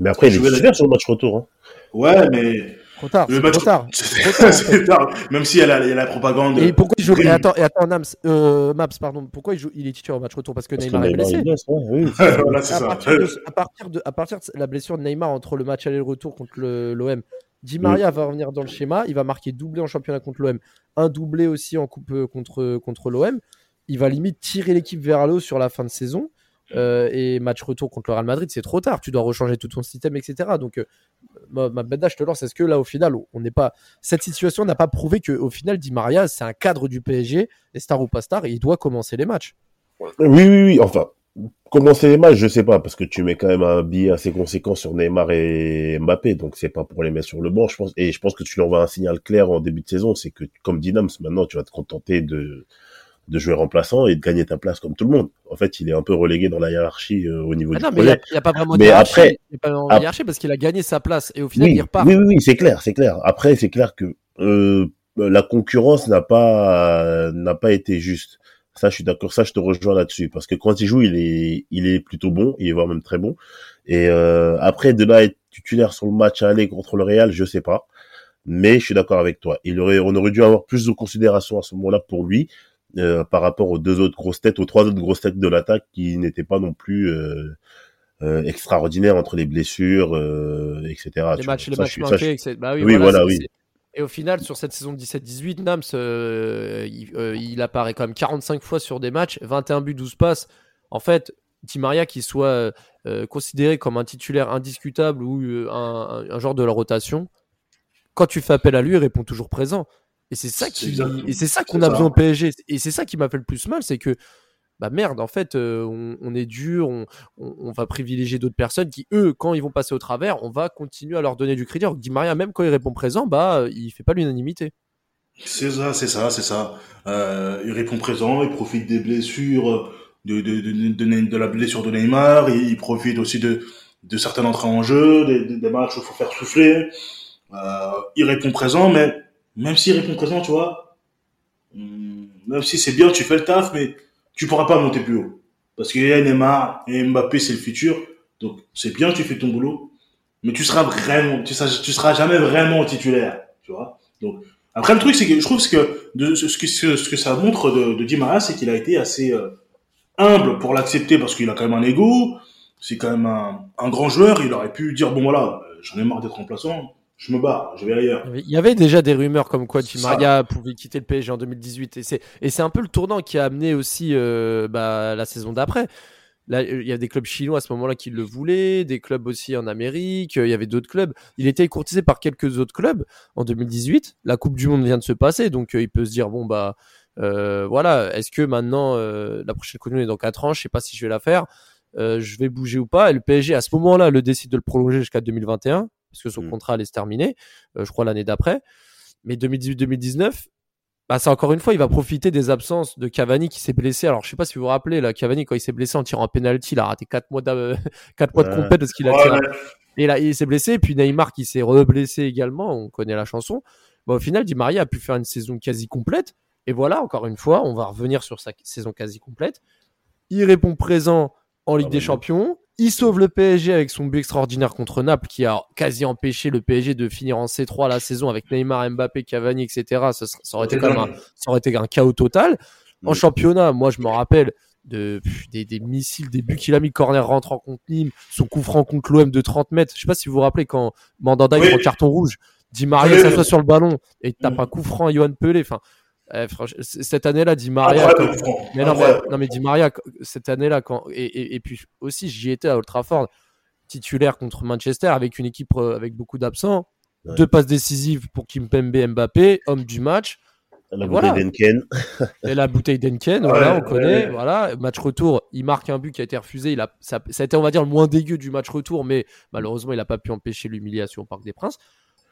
Mais après, il est titulaire sur le match retour. Hein. Ouais, mais Trop tard, le match. trop tard. C'est c'est tard. Même si il y a la, il y a la propagande. Et pourquoi il joue et attends, et attends Nams, euh, Maps, pardon, pourquoi il, joue, il est titulaire au match retour? Parce que Parce que Neymar est Neymar, blessé. il blesse, ouais, oui. voilà, c'est à, ça. partir de, à, partir de, à partir de la blessure de Neymar entre le match aller et le retour contre le- l'OM, Di Maria va revenir dans le schéma. Il va marquer doublé en championnat contre l'OM, un doublé aussi en coupe euh, contre, contre l'OM. Il va limite tirer l'équipe vers l'eau sur la fin de saison. Euh, et match retour contre le Real Madrid, c'est trop tard. Tu dois rechanger tout ton système, etc. Donc, euh, je te lance. Est-ce que là, au final, on n'est pas. Cette situation n'a pas prouvé qu'au final, Di Maria, c'est un cadre du PSG, et star ou pas star, il doit commencer les matchs. Oui, oui, oui. Enfin, commencer les matchs, je sais pas, parce que tu mets quand même un billet assez conséquent sur Neymar et Mbappé, donc c'est pas pour les mettre sur le banc, je pense. Et je pense que tu leur envoies un signal clair en début de saison, c'est que comme Dynams, maintenant, tu vas te contenter de de jouer remplaçant et de gagner ta place comme tout le monde. En fait, il est un peu relégué dans la hiérarchie euh, au niveau Ah du non, mais il projet. n'y a, pas vraiment de hiérarchie. après- Il a pas vraiment de ap- hiérarchie parce qu'il a gagné sa place et au final, oui, il repart. oui, oui, oui, c'est clair, c'est clair. Après, c'est clair que euh, la concurrence n'a pas n'a pas été juste. Ça, je suis d'accord. Ça, je te rejoins là-dessus parce que quand il joue, il est il est plutôt bon, il est voire même très bon. Et euh, après, de là à être titulaire sur le match à aller contre le Real, je sais pas. Mais je suis d'accord avec toi. Il aurait, on aurait dû avoir plus de considération à ce moment-là pour lui euh, par rapport aux deux autres grosses têtes, aux trois autres grosses têtes de l'attaque qui n'étaient pas non plus euh, euh, extraordinaires entre les blessures, etc. les matchs, les matchs manqués, etc. Bah oui, Oui, voilà, oui. Et au final, sur cette saison 17-18, Nams, il, il apparaît quand même 45 fois sur des matchs, 21 buts, 12 passes. En fait, Di Maria, qui soit considéré comme un titulaire indiscutable ou un, un- un genre de la rotation, quand tu fais appel à lui, il répond toujours présent. Et c'est ça C'est qui, exactement- et c'est ça qu'on a ça. besoin au PSG. Et c'est ça qui m'a fait le plus mal, c'est que bah merde, en fait, euh, on, on est dur, on, on, on va privilégier d'autres personnes qui, eux, quand ils vont passer au travers, on va continuer à leur donner du crédit. Alors que Di Maria, même quand il répond présent, bah, euh, il fait pas l'unanimité. C'est ça, c'est ça, c'est ça. Euh, il répond présent, il profite des blessures, de, de, de, de, la blessure de Neymar, il, il profite aussi de, certaines entrées en jeu, des, des- des matchs où il faut faire souffler. Euh, il répond présent, mais même s'il répond présent, tu vois, hum, même si c'est bien, tu fais le taf, mais tu pourras pas monter plus haut. Parce qu'il y a Neymar et Mbappé, c'est le futur. Donc, c'est bien, tu fais ton boulot, mais tu seras vraiment, tu seras, tu seras jamais vraiment titulaire, tu vois. Donc, après, le truc, c'est que je trouve ce, que, ce, que ça montre de, de Di Maria, c'est qu'il a été assez euh, humble pour l'accepter parce qu'il a quand même un ego. C'est quand même un, un grand joueur. Il aurait pu dire bon voilà, euh, j'en ai marre d'être remplaçant, je me barre, je vais ailleurs. Il y avait déjà des rumeurs comme quoi Di. Maria pouvait quitter le PSG en 2018. Et c'est, et c'est un peu le tournant qui a amené aussi euh, bah, la saison d'après. Là, il y a des clubs chinois à ce moment-là qui le voulaient, des clubs aussi en Amérique, il y avait d'autres clubs. Il était courtisé par quelques autres clubs en 2018. La Coupe du Monde vient de se passer, donc euh, il peut se dire bon bah euh, voilà, est-ce que maintenant euh, la prochaine Coupe du Monde est dans 4 ans, je sais pas si je vais la faire, euh, je vais bouger ou pas. Et le PSG à ce moment-là le décide de le prolonger jusqu'à 2021 parce que son Mm. contrat allait se terminer, euh, je crois l'année d'après. Mais 2018-2019, bah, c'est encore une fois, il va profiter des absences de Cavani qui s'est blessé. Alors, je sais pas si vous vous rappelez, là, Cavani, quand il s'est blessé en tirant un penalty, il a raté 4 mois, quatre mois de compète parce qu'il a Ouais, tiré. Et là, il s'est blessé. Puis Neymar qui s'est re-blessé également. On connaît la chanson. Bah, au final, Di Maria a pu faire une saison quasi complète. Et voilà, encore une fois, on va revenir sur sa saison quasi complète. Il répond présent en Ligue Ah, des bah, Champions. Il sauve le PSG avec son but extraordinaire contre Naples qui a quasi empêché le PSG de finir en C3 la saison avec Neymar, Mbappé, Cavani, etc. Ça, aurait été quand même un, ça aurait été un chaos total. En championnat, moi je me rappelle de, des, des missiles, des buts qu'il a mis, corner rentrant contre Nîmes, son coup franc contre l'OM de 30 mètres. Je sais pas si vous vous rappelez quand Mandanda il Oui. prend carton rouge, Di Maria Oui. s'assoit sur le ballon et il tape un coup franc à Johan Pelé. Enfin, eh, cette année-là, Di Maria, mais non, mais, non, mais Di Maria, cette année-là, quand, et, et, et puis aussi, j'y étais à Old Trafford, titulaire contre Manchester, avec une équipe euh, avec beaucoup d'absents, Ouais. deux passes décisives pour Kimpembe Mbappé, homme du match, La Et bouteille voilà. d'Enken. et la bouteille d'Enken, Ouais, voilà, on connaît, ouais. voilà, match retour, il marque un but qui a été refusé, il a, ça, ça a été, on va dire, le moins dégueu du match retour, mais malheureusement, il n'a pas pu empêcher l'humiliation au Parc des Princes.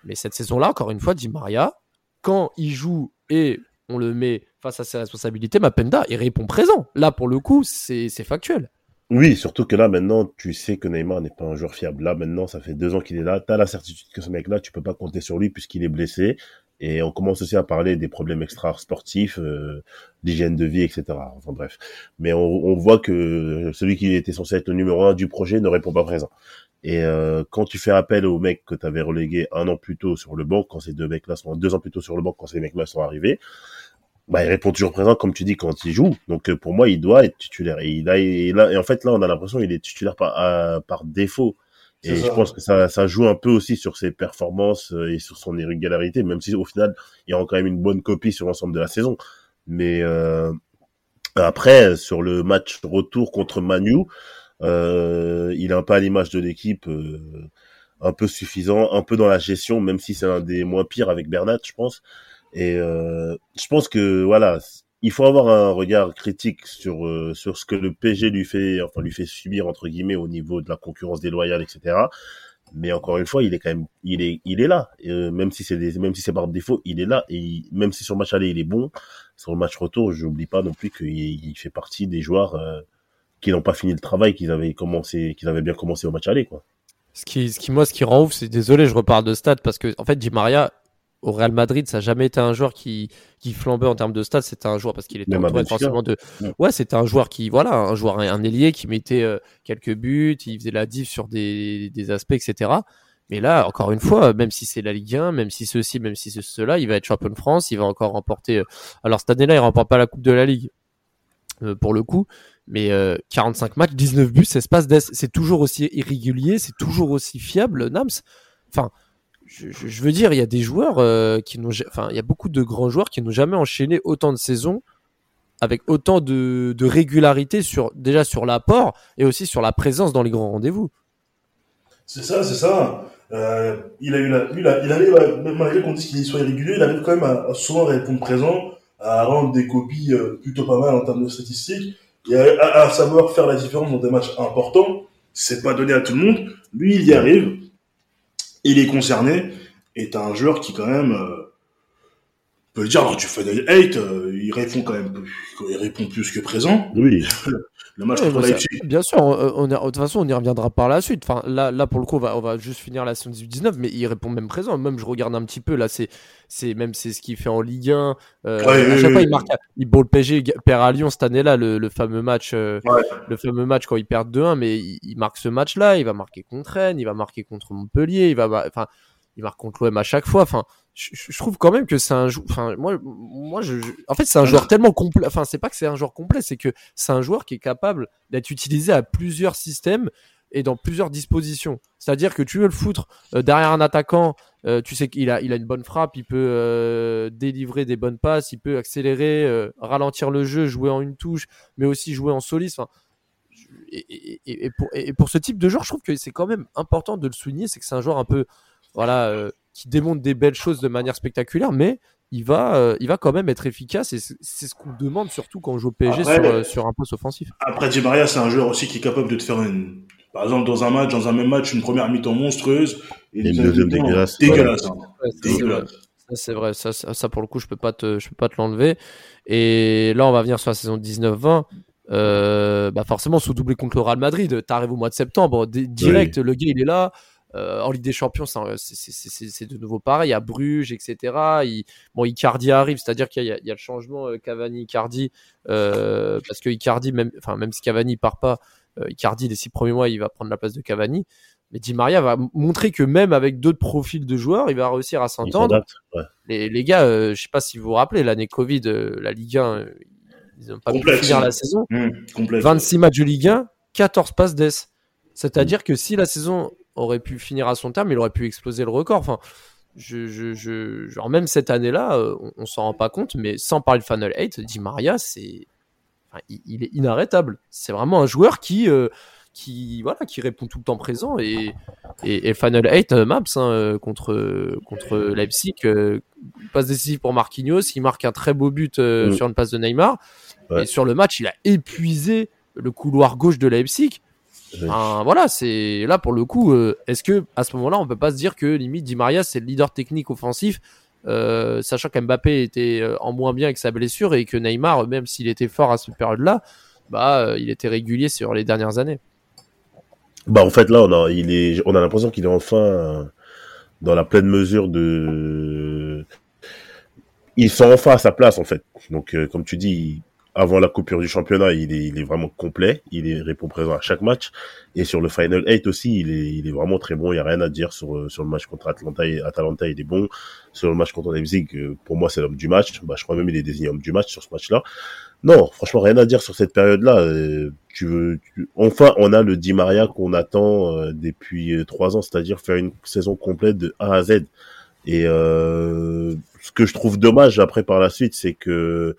Mais cette saison-là, encore une fois, Di Maria, quand il joue et on le met face à ses responsabilités, Mapenda, il répond présent. Là, pour le coup, c'est factuel. Oui, surtout que là, maintenant, tu sais que Neymar n'est pas un joueur fiable. Là, maintenant, ça fait deux ans qu'il est là. T'as la certitude que ce mec-là, tu peux pas compter sur lui puisqu'il est blessé. Et on commence aussi à parler des problèmes extra-sportifs, euh, d'hygiène de vie, etc. Enfin bref. Mais on, on voit que celui qui était censé être le numéro un du projet ne répond pas présent. Et euh, quand tu fais appel aux mecs que tu avais relégués un an plus tôt sur le banc, quand ces deux mecs-là sont deux ans plus tôt sur le banc, quand ces mecs-là sont arrivés, bah, il répond toujours présent, comme tu dis, quand il joue. Donc, euh, pour moi, il doit être titulaire. Et, il a, et, là, et en fait, là, on a l'impression qu'il est titulaire par, à- par défaut. Et je pense que ça, ça joue un peu aussi sur ses performances euh, et sur son irrégularité, même si au final, il a quand même une bonne copie sur l'ensemble de la saison. Mais euh, après, sur le match retour contre Manu, euh, il est un peu à l'image de l'équipe, euh, un peu suffisant, un peu dans la gestion, même si c'est un des moins pires avec Bernat, je pense. Et euh, je pense que voilà, il faut avoir un regard critique sur euh, sur ce que le PSG lui fait, enfin lui fait subir entre guillemets au niveau de la concurrence déloyale, etc. Mais encore une fois, il est quand même, il est, il est là. Euh, même si c'est des, même si c'est par défaut, il est là. Et il- même si sur le match aller il est bon, sur le match retour, j'oublie pas non plus qu'il il fait partie des joueurs euh, qui n'ont pas fini le travail qu'ils avaient commencé, qu'ils avaient bien commencé au match aller, quoi. Ce qui, ce qui moi, ce qui rend ouf, c'est désolé, je reparle de stats parce que en fait, Di Maria au Real Madrid, ça n'a jamais été un joueur qui, qui flambait en termes de stats. C'était un joueur parce qu'il était entouré forcément de. Ouais. Ouais, c'était un joueur qui, voilà, un joueur, un ailier qui mettait euh, quelques buts, il faisait la diff sur des, des aspects, etc. Mais là, encore une fois, même si c'est la Ligue 1, même si ceci, même si c'est cela, il va être champion de France, il va encore remporter. euh, Alors cette année-là, il remporte pas la Coupe de la Ligue euh, pour le coup, mais euh, 45 matchs, 19 buts, passe, d'ess- c'est toujours aussi irrégulier, c'est toujours aussi fiable, Nams. Enfin, je, veux dire, il y a des joueurs euh, qui n'ont, enfin, il y a beaucoup de grands joueurs qui n'ont jamais enchaîné autant de saisons avec autant de, régularité sur déjà sur l'apport et aussi sur la présence dans les grands rendez-vous. C'est ça, c'est ça. Euh, il a eu la, il arrive, même malgré qu'on dise qu'il soit irrégulier, il arrive quand même à, à souvent répondre présent, à rendre des copies euh, plutôt pas mal en termes de statistiques, à- à savoir faire la différence dans des matchs importants. C'est pas donné à tout le monde. Lui, il y arrive. Il est concerné. Et t'as un joueur qui quand même euh, peut le dire. Alors tu fais des hate, euh, il répond quand même, plus- il répond plus que présent. Oui. Le match Ouais, contre ça- Leipzig. bien sûr, on, on est- de toute façon, on y reviendra par la suite. Enfin, là, là pour le coup, on va, on va juste finir la saison 18-19, mais il répond même présent. Même, je regarde un petit peu, là, c'est, c'est même c'est ce qu'il fait en Ligue 1. Euh, Ouais, à chaque fois, il marque. Il bon, le PSG perd à Lyon cette année-là, le, le fameux match, euh, Ouais. le fameux match quand il perd 2-1, mais il, il marque ce match-là. Il va marquer contre Rennes, il va marquer contre Montpellier, il va, enfin, il marque contre l'OM à chaque fois. Enfin, je, trouve quand même que c'est un joueur. Enfin, moi, moi, je, je- en fait, c'est un joueur tellement complet. Enfin, c'est pas que c'est un joueur complet, c'est que c'est un joueur qui est capable d'être utilisé à plusieurs systèmes et dans plusieurs dispositions. C'est-à-dire que tu veux le foutre euh, derrière un attaquant, euh, tu sais qu'il a, il a une bonne frappe, il peut euh, délivrer des bonnes passes, il peut accélérer, ralentir le jeu, jouer en une touche, mais aussi jouer en soliste. Enfin, et, et- et- et pour, et pour ce type de joueur, je trouve que c'est quand même important de le souligner, c'est que c'est un joueur un peu, voilà, qui démontre des belles choses de manière spectaculaire, mais il va, euh, il va quand même être efficace et c'est c'est ce qu'on demande surtout quand on joue au PSG Après, sur, euh, sur un poste offensif. Après, Di Maria, c'est un joueur aussi qui est capable de te faire une, par exemple, dans un match, dans un même match, une première mi-temps monstrueuse et, une deuxième dégueulasse. Dégueulasse. hein. C'est vrai. Dégueulasse. Ça, c'est vrai. Ça, ça, ça, pour le coup, je peux pas te, je peux pas te l'enlever. Et là, on va venir sur la saison 19-20. Euh, bah forcément, sous doublé contre le Real Madrid, t'arrives au mois de septembre, di- direct, le gars il est là. Euh, en Ligue des Champions, c'est de nouveau pareil. À Bruges, etc. Il, bon, Icardi arrive, c'est-à-dire qu'il y, y, a le changement euh, Cavani-Icardi, euh, parce que Icardi, même, enfin, même si Cavani part pas, euh, Icardi les six premiers mois, il va prendre la place de Cavani. Mais Di Maria va montrer que même avec d'autres profils de joueurs, il va réussir à s'entendre. Ouais. Les, les, gars, euh, je sais pas si vous vous rappelez, l'année Covid, la Ligue 1, ils n'ont pas pu finir la saison. Mmh, 26 matchs de Ligue 1, 14 passes d'ess. C'est-à-dire mmh. que si la saison aurait pu finir à son terme, il aurait pu exploser le record. Enfin, je, je, je genre même cette année-là, on, on s'en rend pas compte, mais sans parler de Final 8, Di Maria, c'est, enfin, il, il, est inarrêtable. C'est vraiment un joueur qui, euh, qui, voilà, qui répond tout le temps présent et, et, et Final 8 euh, Maps hein, contre contre Leipzig, euh, passe décisive pour Marquinhos, il marque un très beau but euh, mmh. sur une passe de Neymar. Ouais. Et sur le match, il a épuisé le couloir gauche de Leipzig. Enfin, voilà, c'est là pour le coup. Euh, Est-ce que à ce moment-là, on peut pas se dire que limite Di Maria c'est le leader technique offensif, euh, sachant qu'Mbappé était euh, en moins bien avec sa blessure et que Neymar, même s'il était fort à cette période-là, bah euh, il était régulier sur les dernières années. Bah en fait là, on a, il est, on a l'impression qu'il est enfin dans la pleine mesure de, ils sont enfin à sa place en fait. Donc comme tu dis, avant la coupure du championnat, il est, il est vraiment complet. Il est, répond présent à chaque match. Et sur le Final 8 aussi, il est, il est vraiment très bon. Il n'y a rien à dire sur, sur le match contre Atlanta. Atalanta, il est bon. Sur le match contre Leipzig, pour moi, c'est l'homme du match. Bah, je crois même qu'il est désigné homme du match sur ce match-là. Non, franchement, rien à dire sur cette période-là. Tu veux, enfin, on a le Di Maria qu'on attend euh, depuis trois ans, c'est-à-dire faire une saison complète de A à Z. Et euh, ce que je trouve dommage après par la suite, c'est que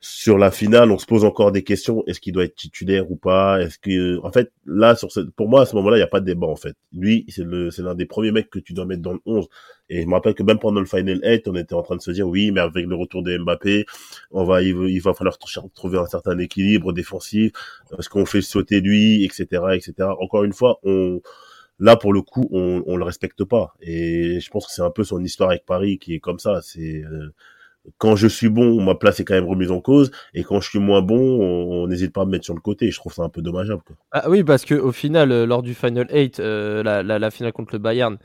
sur la finale, on se pose encore des questions. Est-ce qu'il doit être titulaire ou pas? Est-ce que, en fait, là, sur ce, pour moi, à ce moment-là, il n'y a pas de débat, en fait. Lui, c'est le, c'est l'un des premiers mecs que tu dois mettre dans le 11. Et je me rappelle que même pendant le Final 8, on était en train de se dire, oui, mais avec le retour de Mbappé, on va, il, va falloir trouver un certain équilibre défensif. Est-ce qu'on fait sauter lui, etc., etc. Encore une fois, on, là, pour le coup, on, on le respecte pas. Et je pense que c'est un peu son histoire avec Paris qui est comme ça. C'est, euh, quand je suis bon, ma place est quand même remise en cause, et quand je suis moins bon, on n'hésite pas à me mettre sur le côté. Je trouve ça un peu dommageable. Quoi. Ah oui, parce que au final, euh, lors du Final 8, euh, la, la, la, finale contre le Bayern,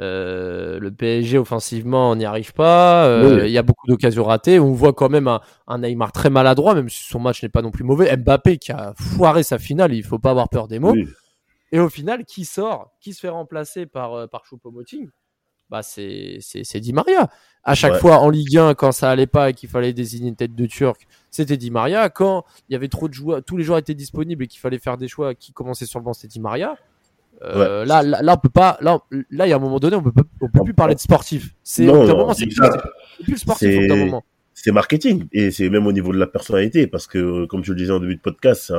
euh, le PSG offensivement, on n'y arrive pas. Il oui. y a beaucoup d'occasions ratées. On voit quand même un, un, Neymar très maladroit, même si son match n'est pas non plus mauvais. Mbappé qui a foiré sa finale, il faut pas avoir peur des mots. Oui. Et au final, qui sort, qui se fait remplacer par par Choupo-Moting? Bah c'est c'est Di Maria. À chaque ouais. fois en Ligue 1 quand ça allait pas et qu'il fallait désigner une tête de Turc, c'était Di Maria. Quand il y avait trop de joueurs, tous les joueurs étaient disponibles et qu'il fallait faire des choix qui commençaient sur le banc, c'était Di Maria. Euh, ouais. là, là, là, on peut pas. Là, là, il y a un moment donné, on peut, on peut plus parler de sportif. C'est au moment, c'est plus le sportif au moment c'est marketing et c'est même au niveau de la personnalité parce que comme je le disais en début de podcast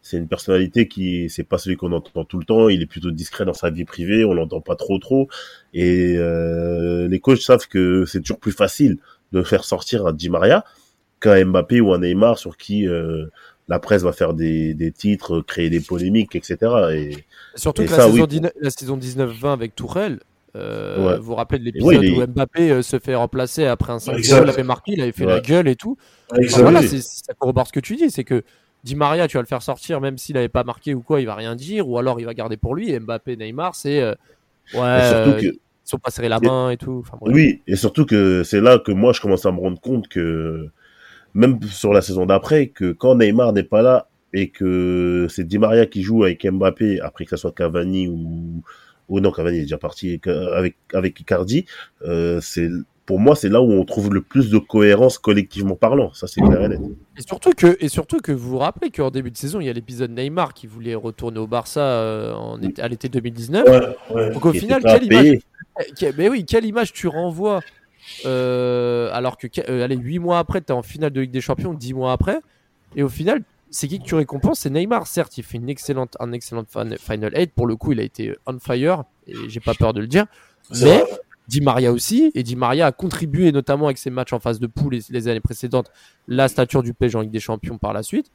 c'est une personnalité qui c'est pas celui qu'on entend tout le temps il est plutôt discret dans sa vie privée on l'entend pas trop trop et euh, les coachs savent que c'est toujours plus facile de faire sortir un Di Maria qu'un Mbappé ou un Neymar sur qui euh, la presse va faire des, des, titres, créer des polémiques, etc. Et, Surtout et que ça, la, saison oui. la saison 19-20 avec Tourelle, euh, ouais. Vous vous rappelez de l'épisode oui, où Mbappé euh, se fait remplacer après un 5 il avait marqué, il avait fait ouais. la gueule et tout. Enfin, voilà, ça corrobore ce que tu dis, c'est que Di Maria, tu vas le faire sortir, même s'il n'avait pas marqué ou quoi, il va rien dire, ou alors il va garder pour lui. Et Mbappé, Neymar, c'est euh, ouais, que... ils sont pas serrés la main et, et tout. Enfin, oui, et surtout que c'est là que moi je commence à me rendre compte que même sur la saison d'après, que quand Neymar n'est pas là et que c'est Di Maria qui joue avec Mbappé, après que ça soit Cavani ou ou non Cavani est déjà parti avec avec Icardi. Euh, c'est pour moi c'est là où on trouve le plus de cohérence collectivement parlant. Ça c'est clair et net. Et surtout que et surtout que vous vous rappelez qu'en début de saison il y a l'épisode Neymar qui voulait retourner au Barça euh, en, à l'été 2019 ouais, ouais. donc au final quelle image mais oui quelle image tu renvoies euh, alors que euh, allez 8 mois après tu es en finale de Ligue des Champions 10 mois après et au final c'est qui que tu récompenses? C'est Neymar, certes, il fait une excellente, un excellent Final 8. Pour le coup, il a été on fire, et j'ai pas peur de le dire. Mais Di Maria aussi, et Di Maria a contribué notamment avec ses matchs en phase de poule les, les années précédentes, la stature du PSG en Ligue des Champions par la suite.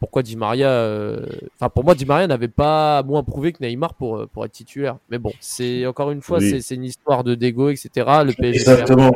Pourquoi Di Maria euh... Enfin, pour moi, Di Maria n'avait pas moins prouvé que Neymar pour, pour être titulaire. Mais bon, c'est encore une fois, oui. c'est une histoire de dégo, etc. Le PSG. Exactement.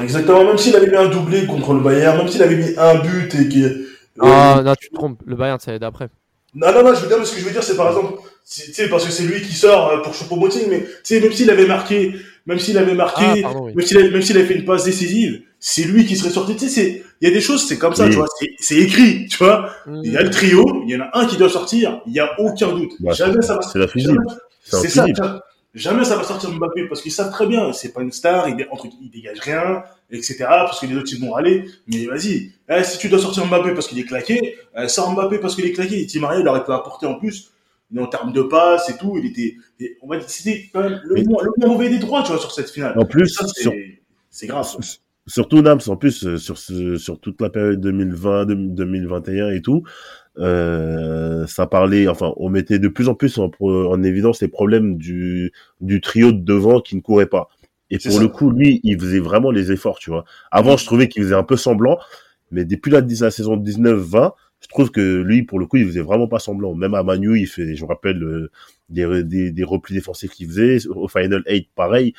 Exactement. Même s'il avait mis un doublé contre le Bayern, même s'il avait mis un but et qu'il ah, non, tu te trompes. Le Bayern, c'est d'après. Non, non, non, je veux dire, ce que je veux dire, c'est par exemple, sais, parce que c'est lui qui sort euh, pour Choupo-Moting, mais tu sais, même s'il avait marqué, même s'il avait marqué, Ah, pardon, oui. même s'il avait, même s'il avait fait une passe décisive, c'est lui qui serait sorti. Tu sais, c'est, il y a des choses, c'est comme ça, Oui. tu vois, c'est, c'est écrit, tu vois. Mm. Il y a le trio, il y en a un qui doit sortir, il y a aucun doute. Bah, jamais ça va C'est la fusible. jamais- C'est ça, jamais- jamais ça va sortir Mbappé parce qu'ils savent très bien, c'est pas une star, il, dé- entre, il dégage rien, etc. Parce que les autres ils vont aller. Mais vas-y, eh, si tu dois sortir Mbappé parce qu'il est claqué, euh, sors Mbappé parce qu'il est claqué. Di Maria, il aurait pu apporter en plus. Mais en termes de passes et tout, il était, on va dire, c'était quand même le, moins, le mauvais des trois, tu vois, sur cette finale. En plus, c'est, sur- grave. Surtout Nams, en plus, euh, sur, ce, sur toute la période 2020, 2021 et tout, euh, ça parlait, enfin, on mettait de plus en plus en, en évidence les problèmes du, du trio de devant qui ne courait pas. Et pour ça. le coup, lui, il faisait vraiment les efforts, tu vois. Avant, je trouvais qu'il faisait un peu semblant, mais depuis la, la saison 19-20, je trouve que lui, pour le coup, il faisait vraiment pas semblant. Même à Manu, il fait, je me rappelle, euh, des, des, des replis défensifs qu'il faisait. Au Final 8, pareil.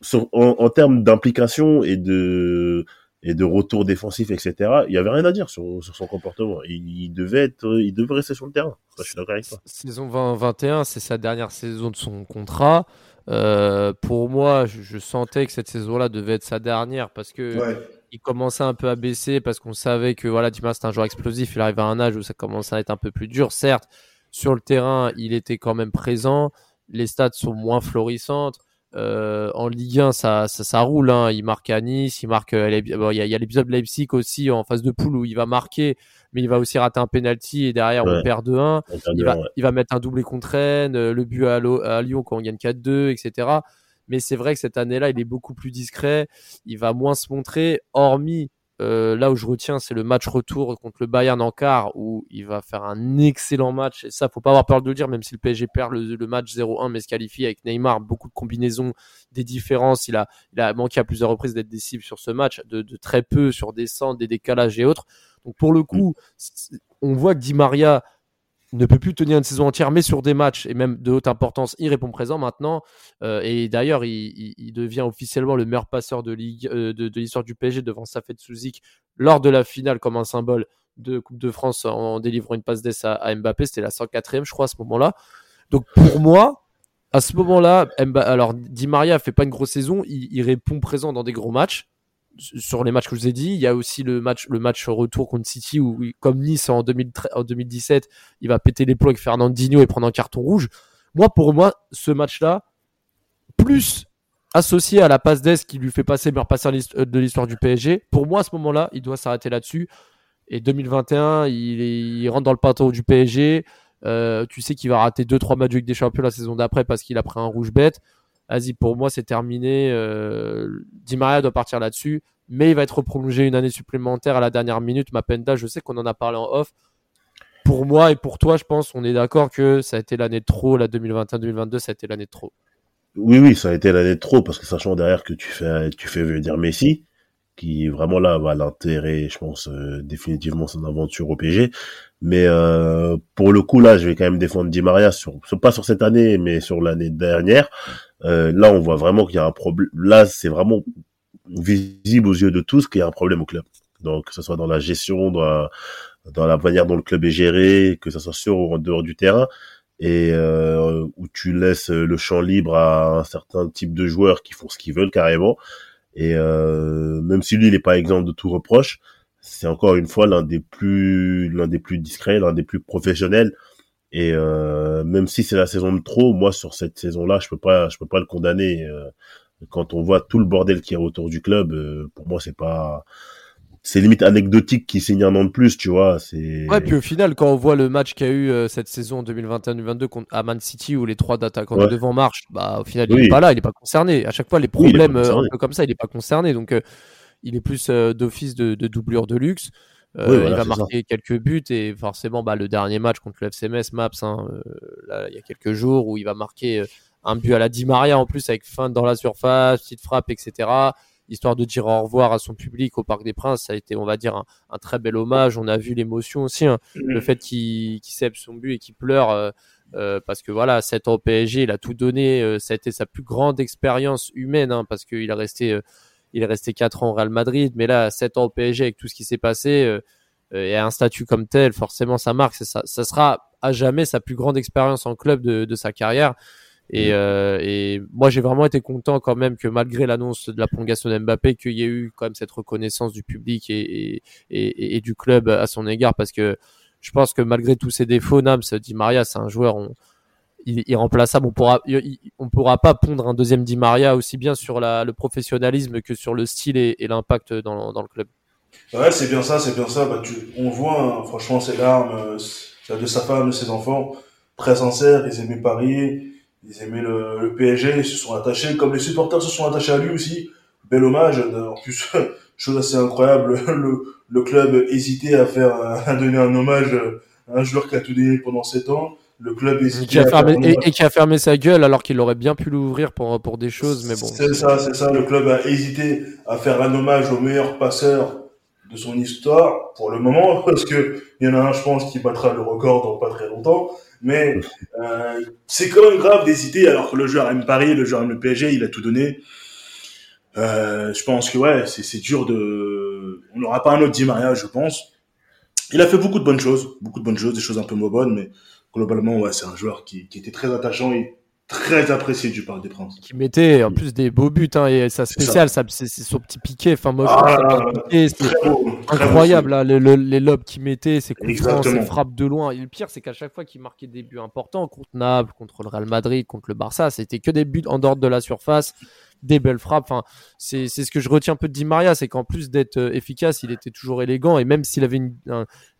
Sur- en, en termes d'implication et de et de retour défensif, etc. Il y avait rien à dire sur, sur son comportement. Il, il devait être, il devait rester sur le terrain. Ça, je suis d'accord avec toi. Saison 20-21, c'est sa dernière saison de son contrat. Euh, pour moi, je, je sentais que cette saison-là devait être sa dernière parce que Ouais. il commençait un peu à baisser parce qu'on savait que voilà, Dimas c'est un joueur explosif. Il arrive à un âge où ça commençait à être un peu plus dur. Certes, sur le terrain, il était quand même présent. Les stats sont moins florissantes. Euh, en Ligue 1, ça, ça, ça roule. Hein. Il marque à Nice, il marque. euh, bon, Il y a, y a l'épisode de Leipzig aussi en phase de poule où il va marquer, mais il va aussi rater un penalty et derrière on perd 2-1 En termes il va, ouais. il va mettre un doublé contre Rennes, euh, le but à, à Lyon quand on gagne 4-2, etc. Mais c'est vrai que cette année-là, il est beaucoup plus discret. Il va moins se montrer, hormis euh, là où je retiens, c'est le match retour contre le Bayern en quart, où il va faire un excellent match. Et ça, faut pas avoir peur de le dire, même si le PSG perd le, le match 0-1, mais se qualifie avec Neymar, beaucoup de combinaisons, des différences. Il a, il a manqué à plusieurs reprises d'être décisif sur ce match, de, de très peu sur des centres, des décalages et autres. Donc pour le coup, c'est- on voit que Di Maria ne peut plus tenir une saison entière, mais sur des matchs et même de haute importance, il répond présent maintenant. Euh, et d'ailleurs, il, devient officiellement le meilleur passeur de euh, l'histoire du PSG devant Safet Souzik lors de la finale comme un symbole de Coupe de France en, délivrant une passe d'ess à, Mbappé. C'était la 104e, je crois, à ce moment-là. Donc pour moi, à ce moment-là, alors Di Maria fait pas une grosse saison, il répond présent dans des gros matchs sur les matchs que je vous ai dit. Il y a aussi le match, le retour contre City où, comme Nice en, 2013 en 2017, il va péter les plombs avec Fernandinho et prendre un carton rouge. Moi, pour moi, ce match-là, plus associé à la passe d'Est qui lui fait passer meilleur passeur euh, de l'histoire du PSG, pour moi, à ce moment-là, il doit s'arrêter là-dessus. Et 2021, il, rentre dans le pâteau du PSG. Euh, tu sais qu'il va rater 2-3 matchs Ligue des Champions la saison d'après parce qu'il a pris un rouge bête. Vas-y, pour moi, c'est terminé. Euh, Di Maria doit partir là-dessus, mais il va être prolongé une année supplémentaire à la dernière minute. Mapenda, je sais qu'on en a parlé en off. Pour moi et pour toi, je pense, on est d'accord que ça a été l'année trop, la 2021-2022, ça a été l'année trop. Oui, oui, ça a été l'année trop parce que sachant derrière que tu fais, tu fais venir Messi, qui vraiment là va l'intérêt, je pense euh, définitivement son aventure au PSG. Mais euh, pour le coup là, je vais quand même défendre Di Maria sur, pas sur cette année, mais sur l'année dernière. Euh, là, on voit vraiment qu'il y a un problème. Là, c'est vraiment visible aux yeux de tous qu'il y a un problème au club. Donc, que ce soit dans la gestion, dans la, dans la manière dont le club est géré, que ce soit sur ou en dehors du terrain et euh, où tu laisses le champ libre à un certain type de joueurs qui font ce qu'ils veulent carrément. Et euh, même si lui, il n'est pas exempt de tout reproche, c'est encore une fois l'un des plus l'un des plus discrets, l'un des plus professionnels. Et euh, même si c'est la saison de trop, moi sur cette saison-là, je peux pas je peux pas le condamner. euh, quand on voit tout le bordel qu'il y a autour du club, euh, pour moi c'est pas c'est limite anecdotique qu'il signe un an de plus, tu vois. C'est Ouais, puis au final, quand on voit le match qu'il y a eu euh, cette saison 2021-2022 contre à Man City où les trois attaquants de Ouais. devant marchent, bah au final il Oui. est pas là, il est pas concerné. À chaque fois les Oui, problèmes euh, un peu comme ça, il est pas concerné. Donc euh, il est plus euh, d'office de, de doublure de luxe. Euh, Oui, voilà, il va ça. marquer quelques buts et forcément bah, le dernier match contre le FCMS Maps hein, euh, là, il y a quelques jours où il va marquer un but à la Di Maria en plus avec fin dans la surface, petite frappe, etc. Histoire de dire au revoir à son public au Parc des Princes, ça a été, on va dire, un, un très bel hommage. On a vu l'émotion aussi, hein le fait qu'il cède son but et qu'il pleure euh, euh, parce que voilà, 7 ans au PSG, il a tout donné. euh, ça a été sa plus grande expérience humaine hein, parce qu'il est resté, euh, il est resté 4 ans au Real Madrid, mais là, 7 ans au PSG avec tout ce qui s'est passé, euh, et a un statut comme tel, forcément ça marque. Ça, ça sera à jamais sa plus grande expérience en club de, de sa carrière. Et, euh, et moi, j'ai vraiment été content quand même que malgré l'annonce de la prolongation d'Mbappé, qu'il y ait eu quand même cette reconnaissance du public et, et, et, du club à son égard, parce que je pense que malgré tous ses défauts, Nams, Di Maria, c'est un joueur, on, il, il remplaçable. On pourra, on pourra pas pondre un deuxième Di Maria aussi bien sur le professionnalisme que sur le style et, l'impact dans, le club. Ouais, c'est bien ça, c'est bien ça. Bah, on voit, hein, franchement, ses larmes, euh, de sa femme, de ses enfants, très sincères, ils aimaient Paris ils aimaient le, PSG, ils se sont attachés, comme les supporters se sont attachés à lui aussi. Bel hommage. En plus, chose assez incroyable, le, club hésitait à faire, à donner un hommage à un joueur qui a tout donné pendant 7 ans. Le club hésitait et qui a, fermé, et, qui a fermé sa gueule alors qu'il aurait bien pu l'ouvrir pour, pour des choses, mais bon. C'est ça, c'est ça. Le club a hésité à faire un hommage au meilleur passeur de son histoire pour le moment, parce que il y en a un, je pense, qui battra le record dans pas très longtemps. Mais euh, c'est quand même grave d'hésiter alors que le joueur aime Paris, le joueur aime le PSG, il a tout donné. Euh, je pense que ouais, c'est dur de. On n'aura pas un autre Di Maria, je pense. Il a fait beaucoup de bonnes choses, beaucoup de bonnes choses, des choses un peu moins bonnes, mais globalement, ouais, c'est un joueur qui, qui était très attachant et très apprécié du Parc des Princes. Qui mettait en plus des beaux buts, hein, et sa spéciale, c'est son petit piqué. Enfin, moi, ah, c'est incroyable, là, le, les lobes qu'il mettait, ses coups ses frappes de loin. Et le pire, c'est qu'à chaque fois qu'il marquait des buts importants contre Naples, contre le Real Madrid, contre le Barça, c'était que des buts en dehors de la surface, des belles frappes. Enfin, c'est ce que je retiens un peu de Di Maria, c'est qu'en plus d'être euh, efficace, il était toujours élégant, et même s'il avait une,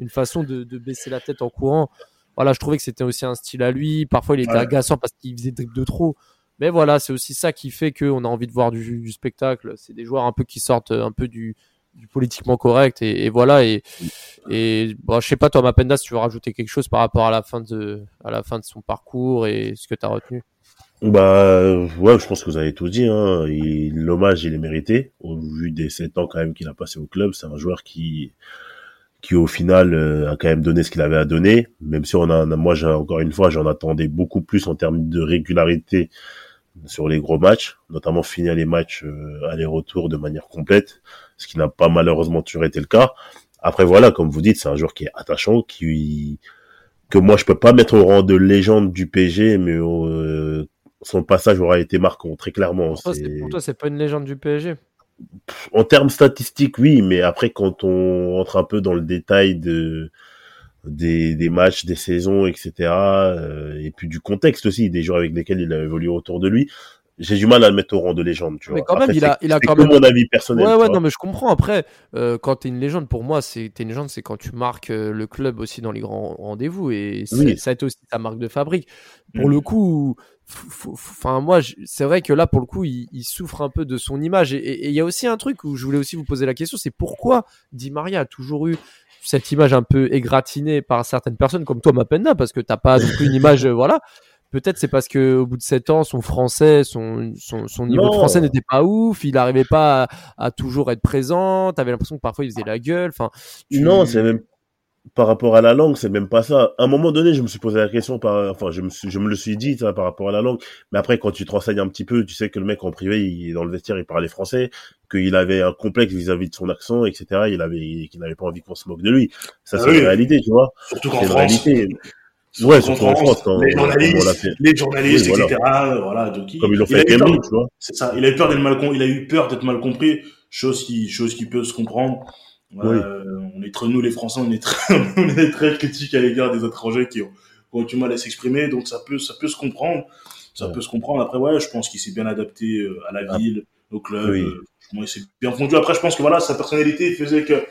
une façon de, de baisser la tête en courant voilà, je trouvais que c'était aussi un style à lui. Parfois, il était agaçant parce qu'il faisait dribble de trop. Mais voilà, c'est aussi ça qui fait qu'on a envie de voir du, spectacle. C'est des joueurs un peu qui sortent un peu du, politiquement correct et, voilà et et bon, je sais pas toi Mapenda si tu veux rajouter quelque chose par rapport à la fin de à la fin de son parcours et ce que tu as retenu? Bah ouais je pense que vous avez tout dit hein. l'hommage il est mérité au vu des 7 ans quand même qu'il a passé au club c'est un joueur qui qui au final euh, a quand même donné ce qu'il avait à donner, même si on a, moi encore une fois j'en attendais beaucoup plus en termes de régularité sur les gros matchs, notamment finir les matchs euh, aller-retour de manière complète, ce qui n'a pas malheureusement toujours été le cas. Après voilà, comme vous dites, c'est un joueur qui est attachant, qui que moi je peux pas mettre au rang de légende du PSG, mais euh, son passage aura été marquant très clairement. pour toi, c'est pas une légende du PSG en termes statistiques, oui, mais après, quand on rentre un peu dans le détail de des, des matchs, des saisons, etc., euh, et puis du contexte aussi, des joueurs avec lesquels il a évolué autour de lui, j'ai du mal à le mettre au rang de légende, tu vois. Mais quand même, il a, il a quand même mon avis personnel. Ouais, ouais, non, mais je comprends. Après, euh, quand t'es une légende, pour moi, c'est t'es une légende, c'est quand tu marques euh, le club aussi dans les grands rendez-vous, et ça a été aussi ta marque de fabrique. Pour mm. le coup, enfin moi c'est vrai que là pour le coup il, souffre un peu de son image. Et il y a aussi un truc où je voulais aussi vous poser la question c'est pourquoi Di Maria a toujours eu cette image un peu égratignée par certaines personnes comme toi Mapenda parce que t'as pas non plus une image voilà. Peut-être c'est parce que au bout de 7 ans son français son son, niveau de français n'était pas ouf il n'arrivait pas à, toujours être présent t'avais l'impression que parfois il faisait la gueule enfin non c'est même par rapport à la langue, c'est même pas ça. À un moment donné, je me suis posé la question par, enfin, je me suis, je me le suis dit, ça, par rapport à la langue. Mais après, quand tu te renseignes un petit peu, tu sais que le mec en privé, il, dans le vestiaire, il parlait français, qu'il avait un complexe vis-à-vis de son accent, etc. Il avait, qu'il n'avait pas envie qu'on se moque de lui. Ça, ah c'est une réalité, tu vois. Surtout qu'en France. Réalité. ouais, surtout en France, quand, les journalistes, les journalistes, etc. Voilà. donc, Comme ils l'ont fait avec tu vois. C'est ça. Il avait peur d'être mal, il a eu peur d'être mal compris. Chose qui, chose qui peut se comprendre. Euh, on est nous les Français, on est très, on est très critiques à l'égard des étrangers qui ont, ont du mal à s'exprimer, donc ça peut, ça peut se comprendre. Ça peut se comprendre. Après, ouais, je pense qu'il s'est bien adapté euh, à la ah. ville, au club. Oui. Euh, moi, il s'est bien fondu. Après, je pense que voilà, sa personnalité faisait que,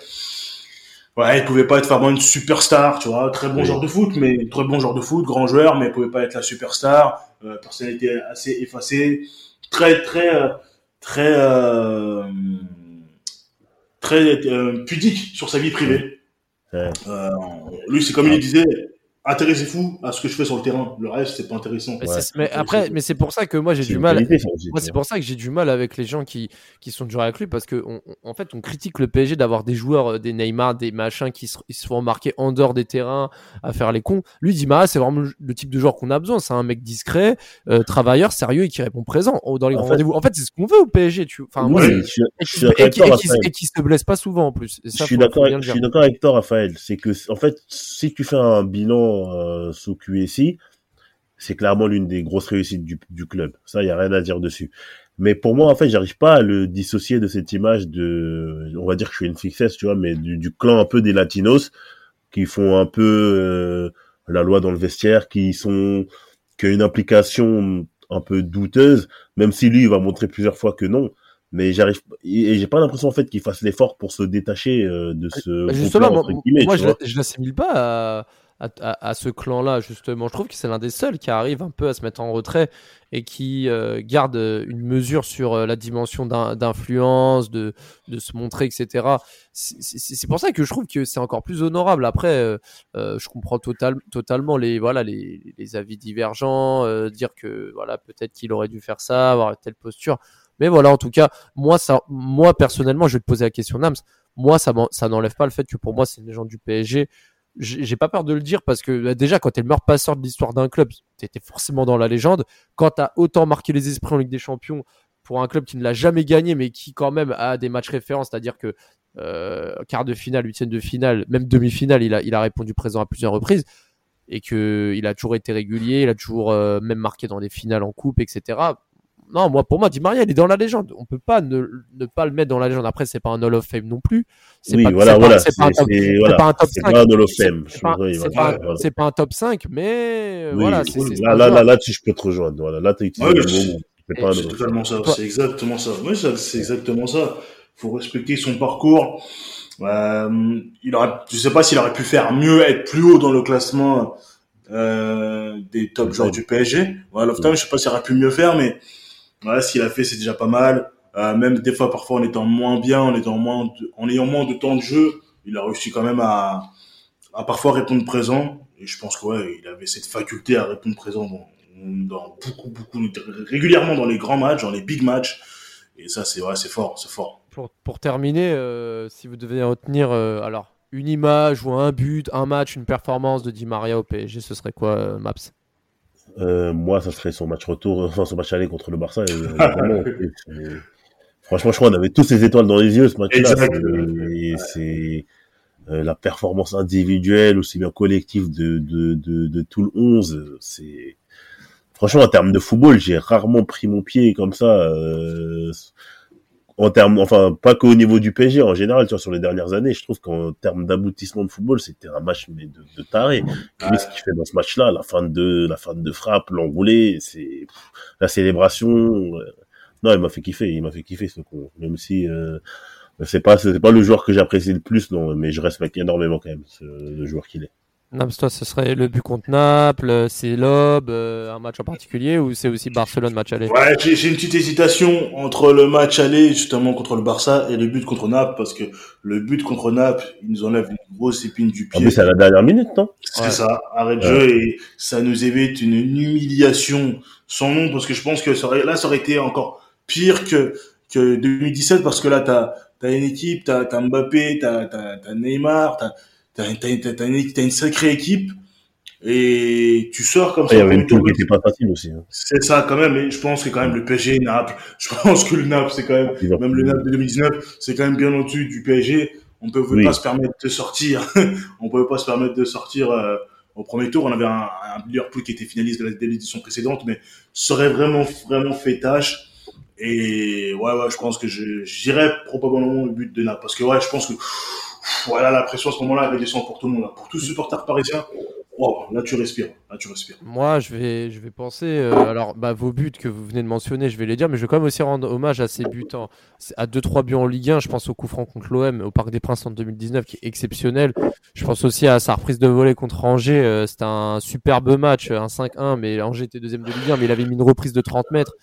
ouais, il pouvait pas être vraiment une superstar, tu vois, très bon genre de foot, mais très bon genre de foot, grand joueur, mais il pouvait pas être la superstar. Euh, personnalité assez effacée, très, très, très. Euh, très euh, pudique sur sa vie privée. Euh, lui, c'est comme il disait, intéressez-vous à ce que je fais sur le terrain. Le reste, c'est pas intéressant. Mais, mais après, mais c'est pour ça que moi j'ai du mal. moi, c'est pour ça que j'ai du mal avec les gens qui, qui sont toujours avec lui parce que on, en fait, on critique le PSG d'avoir des joueurs, euh, des Neymar, des machins qui se, ils se font marquer en dehors des terrains à faire les cons. Lui, Dimara, c'est vraiment le type de joueur qu'on a besoin. C'est un mec discret, euh, travailleur, sérieux et qui répond présent dans les grands rendez-vous. En fait, c'est ce qu'on veut au PSG. Tu... Enfin, moi, et, qui, se blesse pas souvent en plus. je suis d'accord. Je suis d'accord avec toi, Raphaël. C'est que en fait, si tu fais un bilan euh, sous QSI, c'est clairement l'une des grosses réussites du, club. Ça, il y a rien à dire dessus. Mais pour moi, en fait, j'arrive pas à le dissocier de cette image de, on va dire que je suis une fixesse, tu vois, mais du, clan un peu des Latinos qui font un peu euh, la loi dans le vestiaire, qui sont, qui ont une implication un peu douteuse, même si lui, il va montrer plusieurs fois que non mais j'arrive et j'ai pas l'impression en fait qu'il fasse l'effort pour se détacher euh, de ce justement moi, moi je, je l'assimile pas à, à, ce clan-là, justement. Je trouve que c'est l'un des seuls qui arrive un peu à se mettre en retrait et qui euh, garde une mesure sur euh, la dimension d'influence, de, de, se montrer, etc. C'est pour ça que je trouve que c'est encore plus honorable. Après, euh, je comprends total, totalement les, voilà, les, les avis divergents, dire que voilà, peut-être qu'il aurait dû faire ça, avoir telle posture. Mais voilà, en tout cas, moi, ça, moi personnellement, je vais te poser la question, Nams. Moi, ça, ça n'enlève pas le fait que pour moi, c'est une légende du PSG j'ai pas peur de le dire parce que bah, déjà quand t'es le meilleur passeur de l'histoire d'un club, t'étais forcément dans la légende. Quand t'as autant marqué les esprits en Ligue des Champions pour un club qui ne l'a jamais gagné mais qui quand même a des matchs références, c'est-à-dire que euh, quart de finale, huitième de finale, même demi-finale, il a, il a répondu présent à plusieurs reprises et que il a toujours été régulier, il a toujours euh, même marqué dans des finales en coupe, etc non, moi, pour moi, Di Maria, il est dans la légende. On peut pas ne, ne pas le mettre dans la légende. Après, c'est pas un Hall of Fame non plus. Oui, pas, voilà, voilà. C'est pas, un top, pas un top 5. Pas un Hall of Fame. C'est pas, pas, pas, un top 5, mais oui, voilà. c'est là, là, là, là, je peux te rejoindre. Voilà, là, tu utilisé le mot. C'est totalement ça. C'est exactement ça. Oui, c'est exactement ça. Faut respecter son parcours. Euh, il aurait, je sais pas s'il aurait pu faire mieux, être plus haut dans le classement euh, des top joueurs du PSG. Voilà, Lofton, je sais pas s'il aurait pu mieux faire, mais Ouais, ce qu'il a fait, c'est déjà pas mal. Euh, même des fois, parfois, en étant moins bien, en étant moins, en ayant moins de temps de jeu, il a réussi quand même à, à parfois répondre présent. Et je pense qu'il il avait cette faculté à répondre présent dans, dans beaucoup, beaucoup, régulièrement dans les grands matchs, dans les big matchs. Et ça, c'est ouais, c'est fort, c'est fort. Pour, pour terminer, euh, si vous devez retenir, euh, alors une image ou un but, un match, une performance de Di Maria au PSG, ce serait quoi, euh, Maps? Euh, moi, ça serait son match retour, enfin son match aller contre le Barça. franchement, je crois qu'on avait tous ces étoiles dans les yeux ce match-là. Et c'est euh, la performance individuelle, aussi bien collective de, de, de, de tout le 11. C'est franchement en termes de football, j'ai rarement pris mon pied comme ça. Euh, en termes, enfin, pas qu'au niveau du PSG, en général, tu vois, sur les dernières années, je trouve qu'en termes d'aboutissement de football, c'était un match mais de, de taré. Ouais. ce qu'il fait dans ce match-là, la fin de, la fin de frappe, l'enroulé, c'est la célébration. Euh, non, il m'a fait kiffer, il m'a fait kiffer ce con. Même si euh, c'est pas, c'est pas le joueur que j'apprécie le plus, non, mais je respecte énormément quand même ce, le joueur qu'il est. Nams, toi, ce serait le but contre Naples, c'est l'Ob, euh, un match en particulier, ou c'est aussi Barcelone match aller? Ouais, j'ai une petite hésitation entre le match aller, justement, contre le Barça, et le but contre Naples, parce que le but contre Naples, il nous enlève une grosse épine du pied. Ah, mais c'est à la dernière minute, non? C'est ça, arrêt de jeu, et ça nous évite une humiliation sans nom, parce que je pense que ça aurait, là, ça aurait été encore pire que, que 2017, parce que là, t'as as une équipe, t'as as Mbappé, t'as as, Neymar, t'as t'as as, une sacrée équipe et tu sors comme ça. Il y avait une tour qui était pas facile aussi. Hein. C'est ça quand même. Et je pense que quand même le PSG, Naples, je pense que le Naples, c'est quand même, même le Naples de 2019, c'est quand même bien au-dessus du PSG. On ne pouvait pas se permettre de sortir. on pouvait pas se permettre de sortir euh, au premier tour. On avait un, un Liverpool qui était finaliste de l'édition précédente, mais ça aurait vraiment, vraiment fait tâche. Et ouais, ouais, je pense que j'irais probablement le but de Naples. Parce que ouais, je pense que voilà, la pression à ce moment-là, elle descend pour tout le monde. Là. Pour tous les supporters parisiens, là tu respires. Moi, je vais, penser. Euh, alors, bah, vos buts que vous venez de mentionner, je vais les dire, mais je vais quand même aussi rendre hommage à ces buts, à 2-3 buts en Ligue 1. Je pense au coup franc contre l'OM au Parc des Princes en 2019, qui est exceptionnel. Je pense aussi à sa reprise de volée contre Angers. Euh, C'était un superbe match, un 5-1, mais Angers était deuxième de Ligue 1, mais il avait mis une reprise de 30 mètres.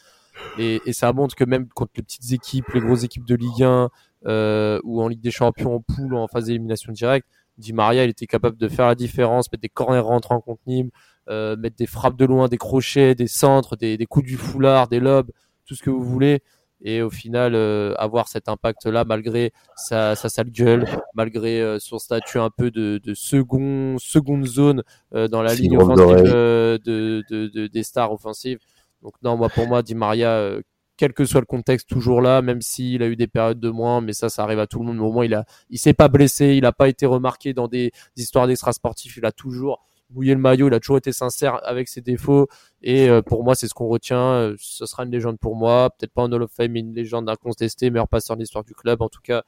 Et, et, ça montre que même contre les petites équipes, les grosses équipes de Ligue 1, euh, ou en Ligue des Champions en poule ou en phase d'élimination directe, Di Maria, il était capable de faire la différence, mettre des corners rentrants contre Nîmes, euh, mettre des frappes de loin, des crochets, des centres, des, des, coups du foulard, des lobes, tout ce que vous voulez. Et au final, euh, avoir cet impact-là, malgré sa, sa sale gueule, malgré euh, son statut un peu de, de second, seconde zone euh, dans la ligne offensive de, de, des stars offensives. Donc non, moi pour moi, Di Maria, quel que soit le contexte, toujours là, même s'il a eu des périodes de moins, mais ça, ça arrive à tout le monde. Mais au moins, il a, il s'est pas blessé, il a pas été remarqué dans des, histoires d'extra sportifs, il a toujours bouiller le maillot. Il a toujours été sincère avec ses défauts. Et euh, pour moi, c'est ce qu'on retient. Euh, ce sera une légende pour moi. Peut-être pas un Hall of Fame, mais une légende incontestée, meilleur passeur de l'histoire du club. En tout cas,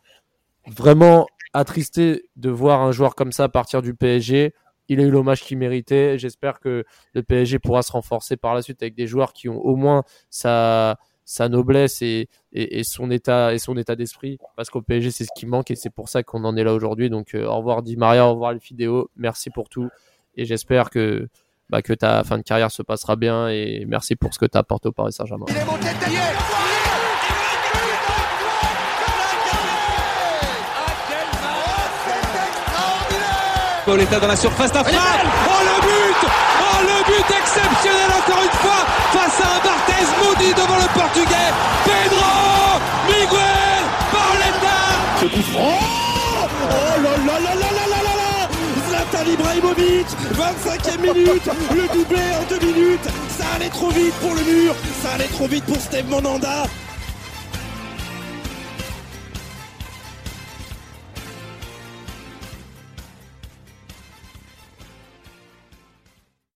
vraiment attristé de voir un joueur comme ça partir du PSG. Il a eu l'hommage qu'il méritait. J'espère que le PSG pourra se renforcer par la suite avec des joueurs qui ont au moins sa, sa noblesse et, et, son état et son état d'esprit parce qu'au PSG c'est ce qui manque et c'est pour ça qu'on en est là aujourd'hui. Donc euh, au revoir Di Maria au revoir les vidéos merci pour tout et j'espère que, bah, que ta fin de carrière se passera bien et merci pour ce que tu as apporté au Paris Saint-Germain. Pauletta dans la surface d'affaire. Oh le but Le but exceptionnel encore une fois face à un Barthez maudit devant le portugais. Pedro Miguel Pauletta. Oh Oh là là là là là là Zlatan Ibrahimovic, 25e minute, le doublé en deux minutes, ça allait trop vite pour le mur, ça allait trop vite pour Steve Monanda,